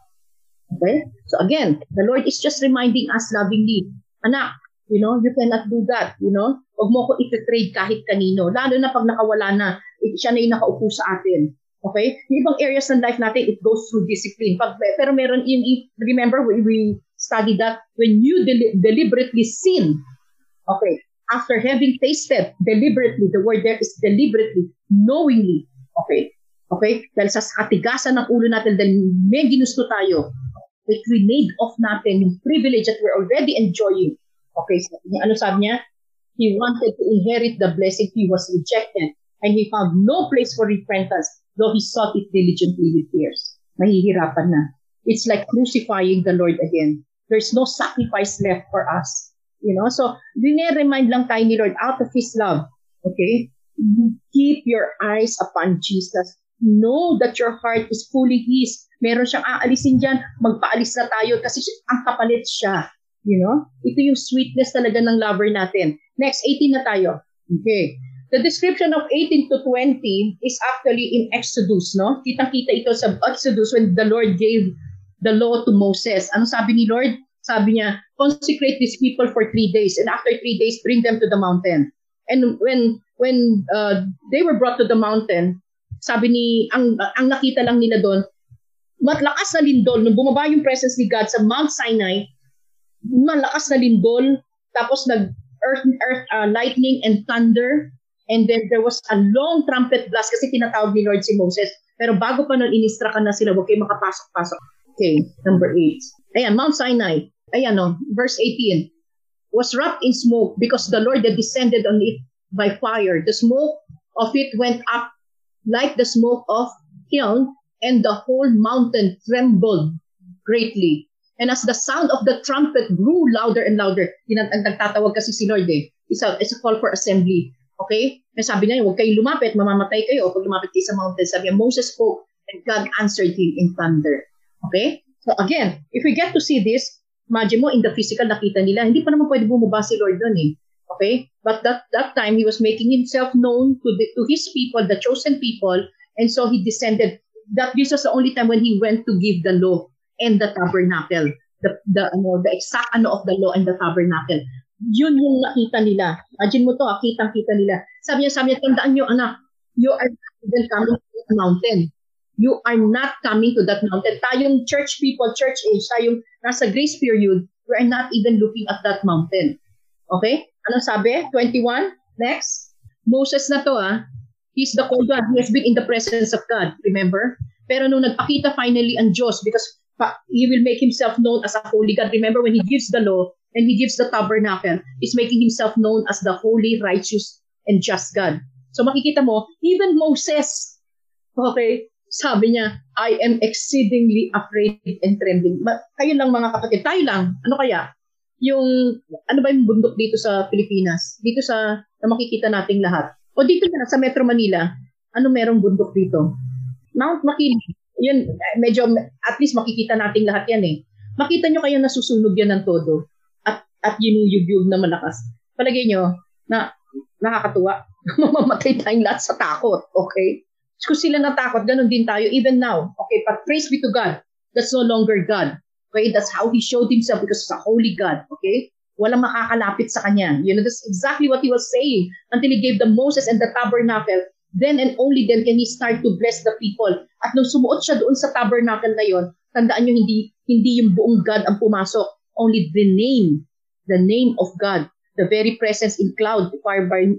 Okay? So again, the Lord is just reminding us lovingly, anak, you know, you cannot do that, you know? Huwag mo ko iti-trade kahit kanino. Lalo na pag nakawala na, siya na yung nakaupo sa atin. Okay? Yung ibang areas ng life natin, it goes through discipline. Pag, pero meron, yung, remember, we, we studied that when you del- deliberately sin, okay, after having tasted deliberately, the word there is deliberately, knowingly, okay, okay, dahil sa katigasan ng ulo natin, dahil may ginusto tayo, it made off natin yung privilege that we're already enjoying. Okay, so, ano sabi niya? He wanted to inherit the blessing, he was rejected, and he found no place for repentance though he sought it diligently with tears. Mahihirapan na. It's like crucifying the Lord again. There's no sacrifice left for us. You know, so remind lang tayo ni Lord out of His love. Okay? Keep your eyes upon Jesus. Know that your heart is fully His. Meron siyang aalisin dyan, magpaalis na tayo kasi ang kapalit siya. You know? Ito yung sweetness talaga ng lover natin. Next, 18 na tayo. Okay. The description of 18 to 20 is actually in Exodus, no? Kitang-kita ito sa Exodus when the Lord gave the law to Moses. Ano sabi ni Lord? Sabi niya, consecrate these people for three days and after three days, bring them to the mountain. And when when uh, they were brought to the mountain, sabi ni, ang, ang nakita lang nila doon, matlakas na lindol. Nung bumaba yung presence ni God sa Mount Sinai, malakas na lindol, tapos nag earth, earth uh, lightning and thunder, And then there was a long trumpet blast kasi tinatawag ni Lord si Moses. Pero bago pa nun, inistra ka na sila, huwag kayo makapasok-pasok. Okay, number 8. Ayan, Mount Sinai. Ayan, no, verse 18. Was wrapped in smoke because the Lord had descended on it by fire. The smoke of it went up like the smoke of kiln, and the whole mountain trembled greatly. And as the sound of the trumpet grew louder and louder, nagtatawag kasi si Lord eh. It's a, it's a call for assembly. Okay? Kaya sabi niya, huwag kayong lumapit, mamamatay kayo. Pag lumapit kayo sa mountain, sabi niya, Moses spoke and God answered him in thunder. Okay? So again, if we get to see this, imagine mo, in the physical, nakita nila, hindi pa naman pwede bumaba si Lord doon eh. Okay? But that that time, he was making himself known to, the, to his people, the chosen people, and so he descended. That this was the only time when he went to give the law and the tabernacle. The, the, ano, the exact ano of the law and the tabernacle yun yung nakita nila. Imagine mo to, ah, kitang-kita nila. Sabi niya, sabi niya, tandaan niyo, anak, you are not even coming to that mountain. You are not coming to that mountain. Tayong church people, church age, tayong nasa grace period, we are not even looking at that mountain. Okay? Ano sabi? 21? Next. Moses na to, ah. He's the cold one. He has been in the presence of God. Remember? Pero nung nagpakita finally ang Diyos, because he will make himself known as a holy God. Remember when he gives the law, and he gives the tabernacle, is making himself known as the holy, righteous, and just God. So makikita mo, even Moses, okay, sabi niya, I am exceedingly afraid and trembling. Ma- kayo lang mga kapatid, tayo lang, ano kaya? Yung, ano ba yung bundok dito sa Pilipinas? Dito sa, na makikita nating lahat. O dito na, sa Metro Manila, ano merong bundok dito? Mount Makiling. Yun, medyo, at least makikita nating lahat yan eh. Makita nyo kayo nasusunog yan ng todo at ginuyugyug na malakas. Palagay nyo na nakakatuwa. Mamamatay tayong lahat sa takot. Okay? Kung sila natakot, ganun din tayo even now. Okay? But praise be to God. That's no longer God. Okay? That's how He showed Himself because He's a holy God. Okay? Walang makakalapit sa Kanya. You know, that's exactly what He was saying until He gave the Moses and the tabernacle. Then and only then can He start to bless the people. At nung sumuot siya doon sa tabernacle na yon, tandaan nyo, hindi, hindi yung buong God ang pumasok. Only the name the name of God, the very presence in cloud, fire by,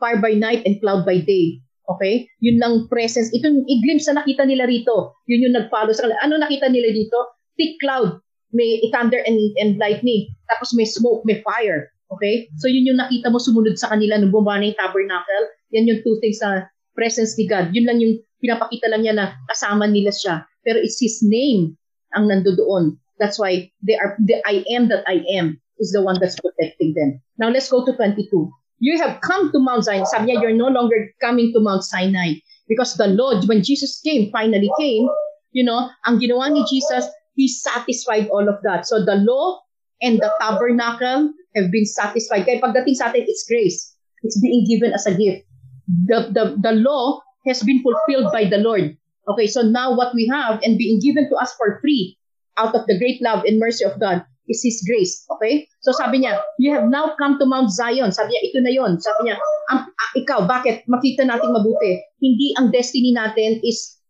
fire by night and cloud by day. Okay? Yun lang presence. Ito yung i-glimpse na nakita nila rito. Yun yung nag-follow sa kanila. Ano nakita nila dito? Thick cloud. May thunder and, and lightning. Tapos may smoke, may fire. Okay? So yun yung nakita mo sumunod sa kanila nung bumaba na yung tabernacle. Yan yung two things na presence ni God. Yun lang yung pinapakita lang niya na kasama nila siya. Pero it's His name ang nandoon. That's why they are the I am that I am is the one that's protecting them. Now let's go to 22. You have come to Mount Zion. Sabi niya, you're no longer coming to Mount Sinai because the Lord, when Jesus came, finally came, you know, ang ginawa ni Jesus, He satisfied all of that. So the law and the tabernacle have been satisfied. Kaya pagdating sa atin, it's grace. It's being given as a gift. The, the, the law has been fulfilled by the Lord. Okay, so now what we have and being given to us for free out of the great love and mercy of God is His grace. Okay? So sabi niya, you have now come to Mount Zion. Sabi niya, ito na yon. Sabi niya, ah, ikaw, bakit? Makita natin mabuti. Hindi ang destiny natin is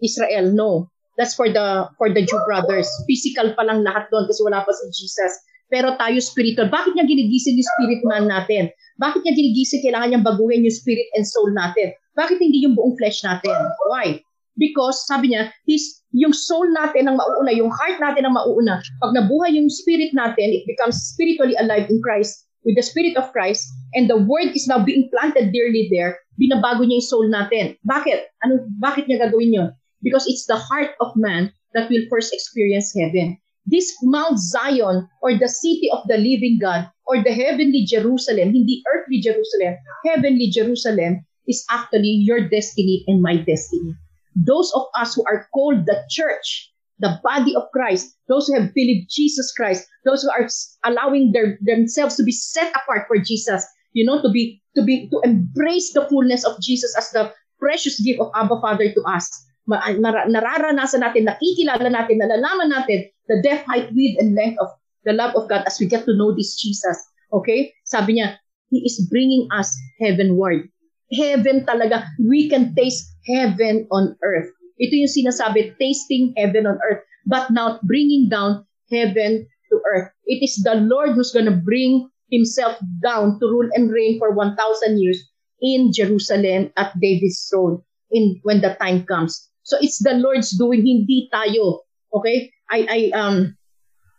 Israel. No. That's for the for the Jew brothers. Physical pa lang lahat doon kasi wala pa si Jesus. Pero tayo spiritual. Bakit niya ginigising yung spirit man natin? Bakit niya ginigising kailangan niyang baguhin yung spirit and soul natin? Bakit hindi yung buong flesh natin? Why? Because sabi niya, his, yung soul natin ang mauuna, yung heart natin ang mauuna. Pag nabuhay yung spirit natin, it becomes spiritually alive in Christ with the Spirit of Christ and the Word is now being planted dearly there, binabago niya yung soul natin. Bakit? Ano, bakit niya gagawin yun? Because it's the heart of man that will first experience heaven. This Mount Zion or the city of the living God or the heavenly Jerusalem, hindi earthly Jerusalem, heavenly Jerusalem is actually your destiny and my destiny those of us who are called the church, the body of Christ, those who have believed Jesus Christ, those who are allowing their, themselves to be set apart for Jesus, you know, to be to be to embrace the fullness of Jesus as the precious gift of Abba Father to us. nararanasan natin, nakikilala natin, nalalaman natin the depth, height, width, and length of the love of God as we get to know this Jesus. Okay? Sabi niya, He is bringing us heavenward heaven talaga. We can taste heaven on earth. Ito yung sinasabi, tasting heaven on earth, but not bringing down heaven to earth. It is the Lord who's to bring himself down to rule and reign for 1,000 years in Jerusalem at David's throne in when the time comes. So it's the Lord's doing, hindi tayo. Okay? I I um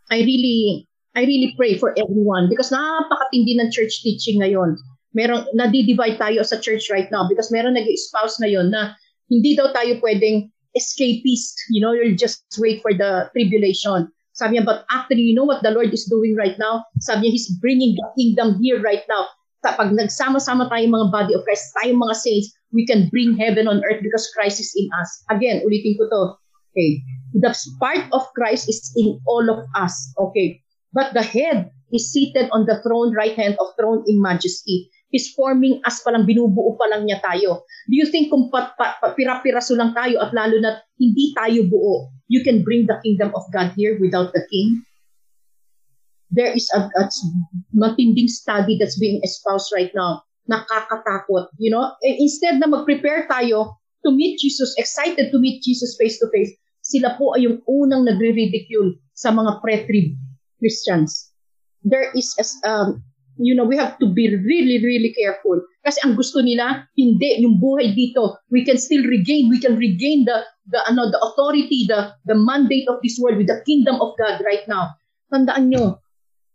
I really I really pray for everyone because napakatindi ng church teaching ngayon merong nadi-divide tayo sa church right now because meron nag-espouse ngayon na hindi daw tayo pwedeng escapist, you know, you'll just wait for the tribulation. Sabi niya, but actually, you know what the Lord is doing right now? Sabi niya, He's bringing the kingdom here right now. Pag nagsama-sama tayo mga body of Christ, tayo mga saints, we can bring heaven on earth because Christ is in us. Again, ulitin ko to. Okay. The part of Christ is in all of us. Okay. But the head is seated on the throne, right hand of throne in majesty is forming us pa lang, binubuo pa lang niya tayo. Do you think kung pa, pa, pa, pira-piraso lang tayo at lalo na hindi tayo buo, you can bring the kingdom of God here without the king? There is a, a matinding study that's being espoused right now. Nakakatakot. You know, eh, instead na mag-prepare tayo to meet Jesus, excited to meet Jesus face to face, sila po ay yung unang nagre-ridicule sa mga pre-trib Christians. There is a, um, you know, we have to be really, really careful. Kasi ang gusto nila, hindi, yung buhay dito, we can still regain, we can regain the, the, ano, the authority, the, the mandate of this world with the kingdom of God right now. Tandaan nyo,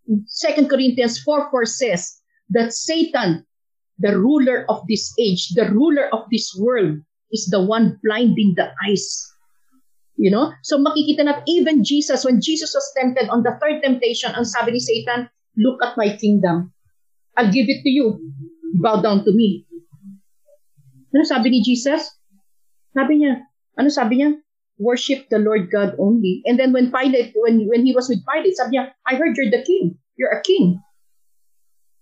2 Corinthians 4, 4 says that Satan, the ruler of this age, the ruler of this world, is the one blinding the eyes. You know? So makikita natin, even Jesus, when Jesus was tempted on the third temptation, ang sabi ni Satan, look at my kingdom. I'll give it to you. Bow down to me. Ano sabi ni Jesus? Sabi niya, ano sabi niya? Worship the Lord God only. And then when Pilate, when, when he was with Pilate, sabi niya, I heard you're the king. You're a king.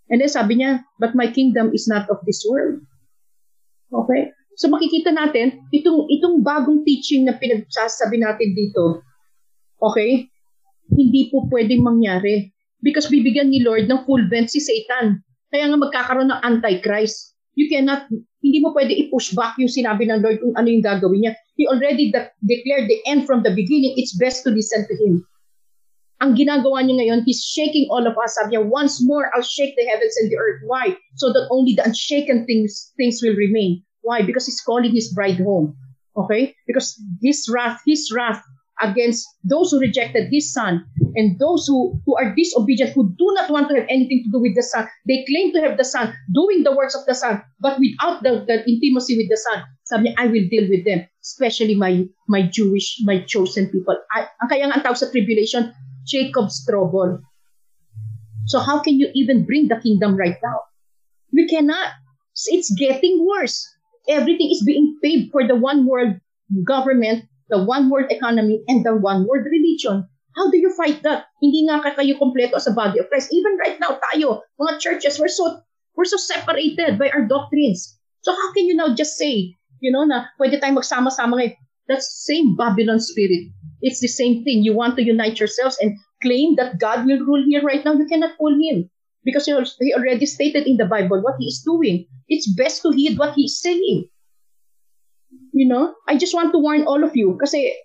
And then sabi niya, but my kingdom is not of this world. Okay? So makikita natin, itong, itong bagong teaching na pinagsasabi natin dito, okay, hindi po pwedeng mangyari because bibigyan ni Lord ng full vent si Satan. Kaya nga magkakaroon ng antichrist. You cannot, hindi mo pwede i-push back yung sinabi ng Lord kung ano yung gagawin niya. He already de- declared the end from the beginning. It's best to listen to Him. Ang ginagawa niya ngayon, He's shaking all of us. Sabi niya, once more, I'll shake the heavens and the earth. Why? So that only the unshaken things, things will remain. Why? Because He's calling His bride home. Okay? Because His wrath, His wrath against those who rejected his son and those who, who are disobedient, who do not want to have anything to do with the son. They claim to have the son, doing the works of the son, but without the, the intimacy with the son. Sabi niya, I will deal with them. especially my my Jewish, my chosen people. I, ang kaya nga ang tawag sa tribulation, Jacob's trouble. So how can you even bring the kingdom right now? We cannot. It's getting worse. Everything is being paid for the one world government, the one world economy, and the one world religion. How do you fight that? Hindi nga kayo kompleto sa body of Christ. Even right now, tayo, mga churches, we're so, we're so separated by our doctrines. So how can you now just say, you know, na pwede tayong magsama-sama ngayon? That's the same Babylon spirit. It's the same thing. You want to unite yourselves and claim that God will rule here right now. You cannot fool him because he already stated in the Bible what he is doing. It's best to heed what he's saying. You know, I just want to warn all of you kasi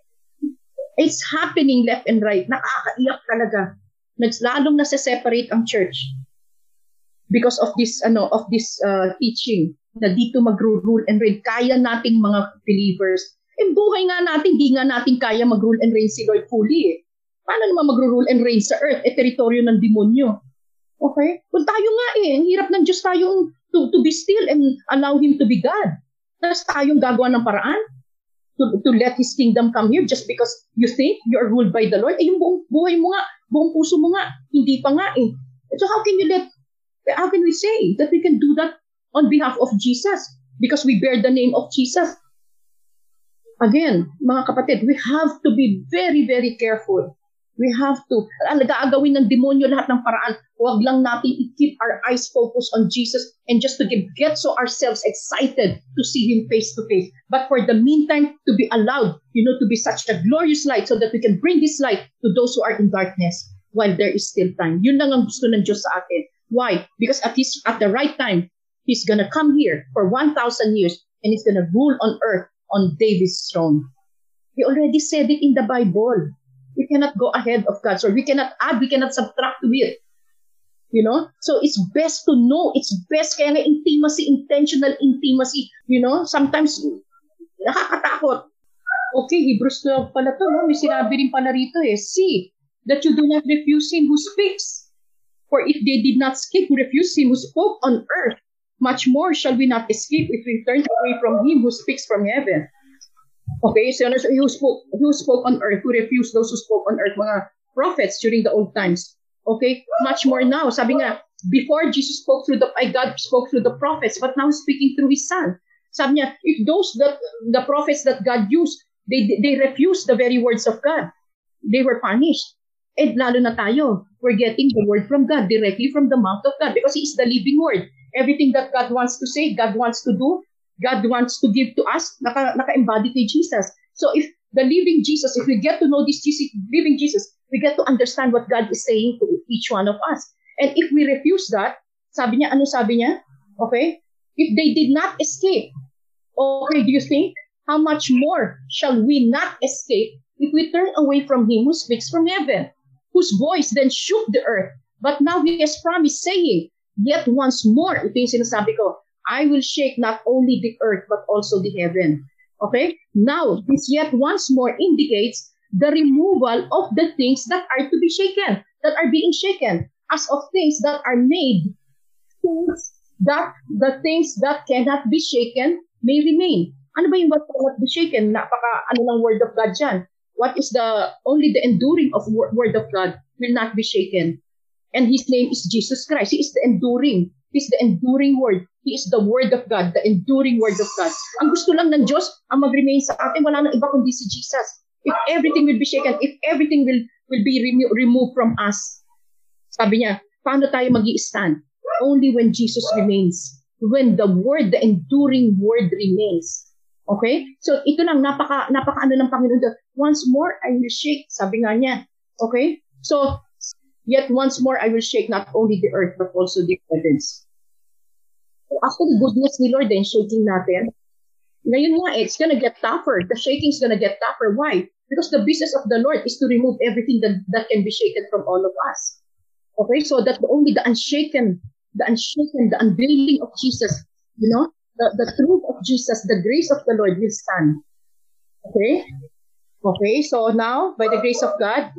it's happening left and right. Nakakaiyak talaga. Lalong nasa-separate ang church because of this ano of this uh, teaching na dito mag-rule and reign. Kaya nating mga believers. Eh, buhay nga natin, di nga natin kaya mag-rule and reign si Lord fully eh. Paano naman mag-rule and reign sa earth? Eh, teritoryo ng demonyo. Okay? Kung tayo nga eh, ang hirap ng Diyos tayong to, to be still and allow Him to be God. Tapos tayong gagawa ng paraan to, to let His kingdom come here just because you think you're ruled by the Lord. Eh, yung buong buhay mo nga, buong puso mo nga, hindi pa nga eh. So how can you let, how can we say that we can do that on behalf of Jesus because we bear the name of Jesus. Again, mga kapatid, we have to be very, very careful. We have to. Nag-aagawin ng demonyo lahat ng paraan. Huwag lang natin i-keep our eyes focused on Jesus and just to get, get so ourselves excited to see Him face to face. But for the meantime, to be allowed, you know, to be such a glorious light so that we can bring this light to those who are in darkness while there is still time. Yun lang ang gusto ng Diyos sa atin. Why? Because at, his, at the right time, He's to come here for 1,000 years and he's to rule on earth on David's throne. He already said it in the Bible. We cannot go ahead of God. So we cannot add, we cannot subtract to it. You know? So it's best to know. It's best kaya nga intimacy, intentional intimacy. You know? Sometimes, nakakatakot. Okay, Hebrews 12 pala to. No? May sinabi rin pala rito eh. See, that you do not refuse him who speaks. For if they did not speak, who him who spoke on earth, much more shall we not escape if we turn away from him who speaks from heaven. Okay, so who spoke, who spoke on earth, who refused those who spoke on earth, mga prophets during the old times. Okay, much more now. Sabi nga, before Jesus spoke through the, God spoke through the prophets, but now speaking through His Son. Sabi niya, if those that, the prophets that God used, they, they refused the very words of God, they were punished. And lalo na tayo, we're getting the word from God, directly from the mouth of God, because He is the living word. Everything that God wants to say, God wants to do, God wants to give to us, naka, naka-embody kay Jesus. So if the living Jesus, if we get to know this Jesus, living Jesus, we get to understand what God is saying to each one of us. And if we refuse that, sabi niya, ano sabi niya? Okay? If they did not escape, okay, do you think, how much more shall we not escape if we turn away from him who speaks from heaven, whose voice then shook the earth? But now he has promised, saying, Yet once more, ito yung sinasabi ko, I will shake not only the earth but also the heaven. Okay? Now, this yet once more indicates the removal of the things that are to be shaken, that are being shaken, as of things that are made, things that the things that cannot be shaken may remain. Ano ba yung what cannot be shaken? Napaka ano lang word of God dyan. What is the, only the enduring of word of God will not be shaken. And his name is Jesus Christ. He is the enduring. He is the enduring word. He is the word of God, the enduring word of God. Ang gusto lang ng Diyos, ang mag-remain sa atin, wala nang iba kundi si Jesus. If everything will be shaken, if everything will will be remo- removed from us, sabi niya, paano tayo mag stand Only when Jesus remains. When the word, the enduring word remains. Okay? So ito lang, napaka, napaka ano ng Panginoon. Once more, I will shake. Sabi nga niya. Okay? So, Yet once more I will shake not only the earth but also the heavens. The goodness ni Lord then shaking natin, ngayon nga, it's gonna get tougher. The shaking is gonna get tougher. Why? Because the business of the Lord is to remove everything that, that can be shaken from all of us. Okay, so that only the unshaken, the unshaken, the unveiling of Jesus, you know, the, the truth of Jesus, the grace of the Lord will stand. Okay? Okay, so now, by the grace of God,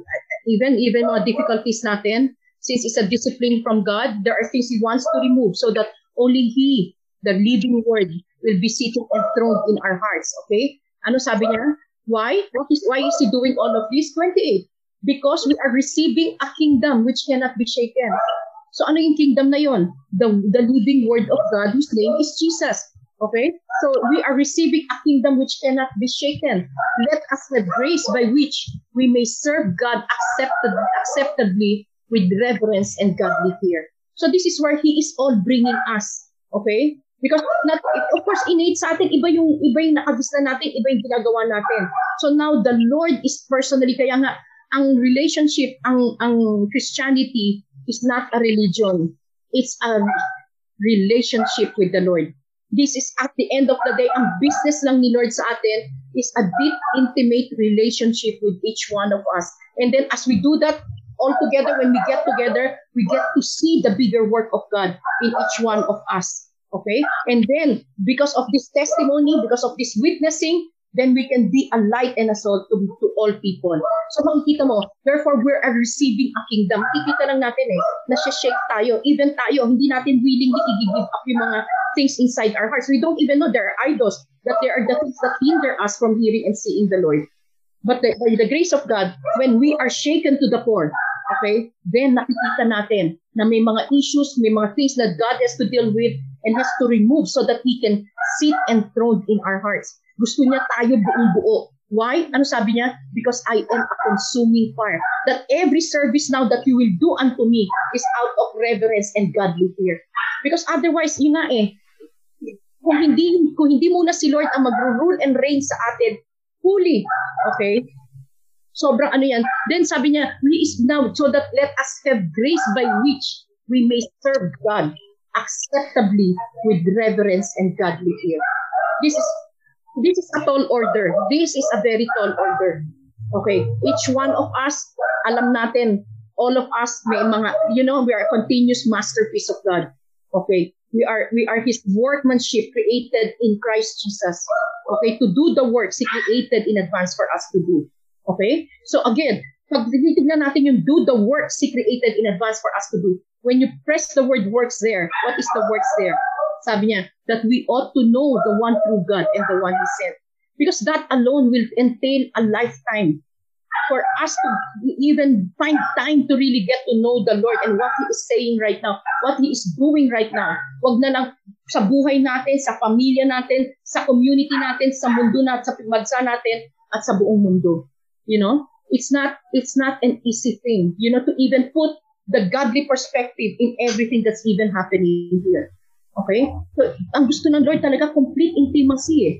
even even mga difficulties natin, since it's a discipline from God, there are things He wants to remove so that only He, the living Word, will be sitting enthroned in our hearts. Okay? Ano sabi niya? Why? What is, why is he doing all of this? 28. Because we are receiving a kingdom which cannot be shaken. So ano yung kingdom na yon? The, the living word of God whose name is Jesus. Okay? So we are receiving a kingdom which cannot be shaken. Let us have grace by which we may serve God accepted, acceptably with reverence and godly fear. So this is where He is all bringing us. Okay? Because not, of course, innate sa atin, iba yung, iba yung nakagista natin, iba yung ginagawa natin. So now the Lord is personally, kaya nga, ang relationship, ang, ang Christianity is not a religion. It's a relationship with the Lord. This is at the end of the day, ang business lang ni Lord sa atin is a deep, intimate relationship with each one of us. And then as we do that, all together, when we get together, we get to see the bigger work of God in each one of us. Okay? And then, because of this testimony, because of this witnessing, then we can be a light and a salt to, to all people. So makikita mo, therefore we're receiving a kingdom. Makikita lang natin eh, na shake tayo. Even tayo, hindi natin willingly i-give up yung mga things inside our hearts. We don't even know there are idols, that there are the things that hinder us from hearing and seeing the Lord. But the, by the grace of God, when we are shaken to the core, okay, then nakikita natin na may mga issues, may mga things that God has to deal with and has to remove so that He can sit enthroned in our hearts. Gusto niya tayo buong buo. Why? Ano sabi niya? Because I am a consuming fire. That every service now that you will do unto me is out of reverence and godly fear. Because otherwise, yun nga eh, kung hindi, kung hindi muna si Lord ang mag-rule and reign sa atin, fully, okay? Sobrang ano yan. Then sabi niya, we is now so that let us have grace by which we may serve God acceptably with reverence and godly fear. This is this is a tall order. This is a very tall order. Okay, each one of us, alam natin, all of us may mga, you know, we are a continuous masterpiece of God. Okay, we are we are His workmanship created in Christ Jesus. Okay, to do the works He created in advance for us to do. Okay, so again, pag tinitignan natin yung do the works He created in advance for us to do, when you press the word works there, what is the works there? Sabi niya, that we ought to know the one true God and the one He sent. Because that alone will entail a lifetime for us to even find time to really get to know the Lord and what He is saying right now, what He is doing right now. Huwag na lang sa buhay natin, sa pamilya natin, sa community natin, sa mundo natin, sa bansa natin, at sa buong mundo. You know? It's not, it's not an easy thing, you know, to even put the godly perspective in everything that's even happening here. Okay? So, ang gusto ng Lord talaga, complete intimacy eh.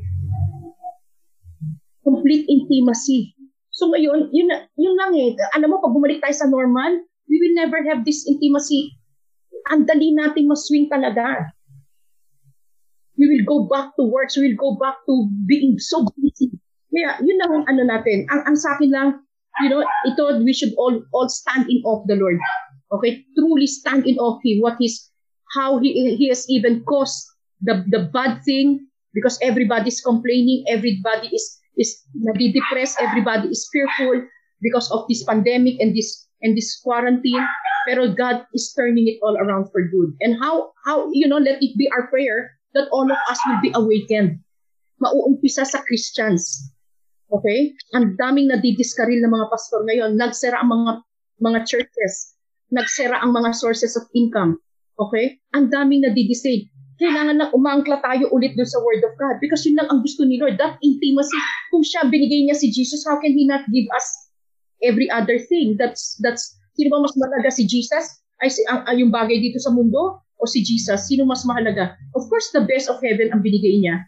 Complete intimacy. So ngayon, yun, yun lang eh. Alam mo, pag bumalik tayo sa normal, we will never have this intimacy. Ang dali nating maswing talaga. We will go back to work. We will go back to being so busy. Kaya yun lang ang ano natin. Ang, ang sa akin lang, you know, ito, we should all all stand in awe of the Lord. Okay? Truly stand in awe of Him. What His how he, he has even caused the, the bad thing because everybody's complaining, everybody is, is nadi-depressed, everybody is fearful because of this pandemic and this and this quarantine. Pero God is turning it all around for good. And how, how, you know, let it be our prayer that all of us will be awakened. Mauumpisa sa Christians. Okay? Ang daming nadidiskaril ng mga pastor ngayon. Nagsara ang mga mga churches. Nagsara ang mga sources of income. Okay? Ang daming nadidecide. Kailangan na umangkla tayo ulit doon sa Word of God because yun lang ang gusto ni Lord. That intimacy, kung siya binigay niya si Jesus, how can He not give us every other thing? That's, that's, sino ba mas mahalaga si Jesus? Ay, si, ang, yung bagay dito sa mundo? O si Jesus? Sino mas mahalaga? Of course, the best of heaven ang binigay niya.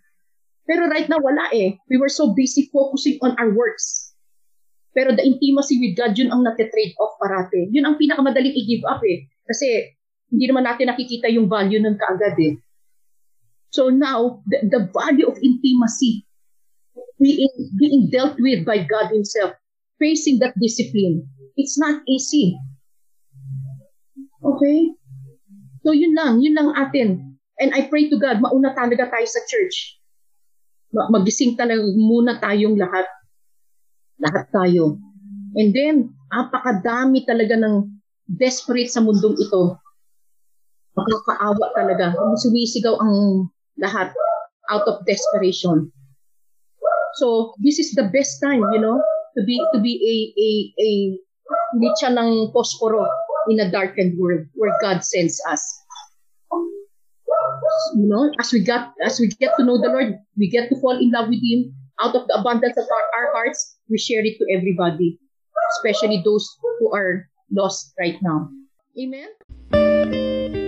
Pero right now, wala eh. We were so busy focusing on our works. Pero the intimacy with God, yun ang nate-trade off parate. Yun ang pinakamadaling i-give up eh. Kasi hindi naman natin nakikita yung value nun kaagad eh. So now, the, the value of intimacy being, being dealt with by God Himself, facing that discipline, it's not easy. Okay? So yun lang, yun lang atin. And I pray to God, mauna talaga tayo sa church. Magising talaga muna tayong lahat. Lahat tayo. And then, apakadami talaga ng desperate sa mundong ito Makakaawa talaga. Sumisigaw ang lahat out of desperation. So this is the best time, you know, to be to be a a a nicha ng posporo in a darkened world where God sends us. You know, as we got as we get to know the Lord, we get to fall in love with Him. Out of the abundance of our, our hearts, we share it to everybody, especially those who are lost right now. Amen.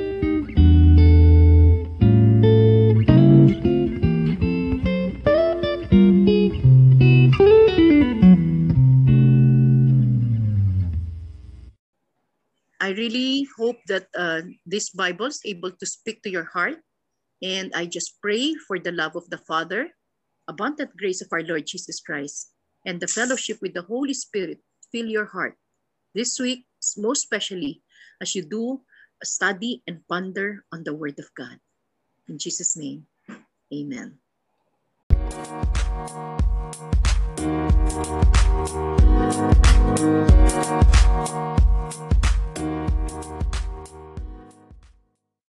I really hope that uh, this Bible is able to speak to your heart. And I just pray for the love of the Father, abundant grace of our Lord Jesus Christ, and the fellowship with the Holy Spirit fill your heart this week, most especially as you do study and ponder on the Word of God. In Jesus' name, amen you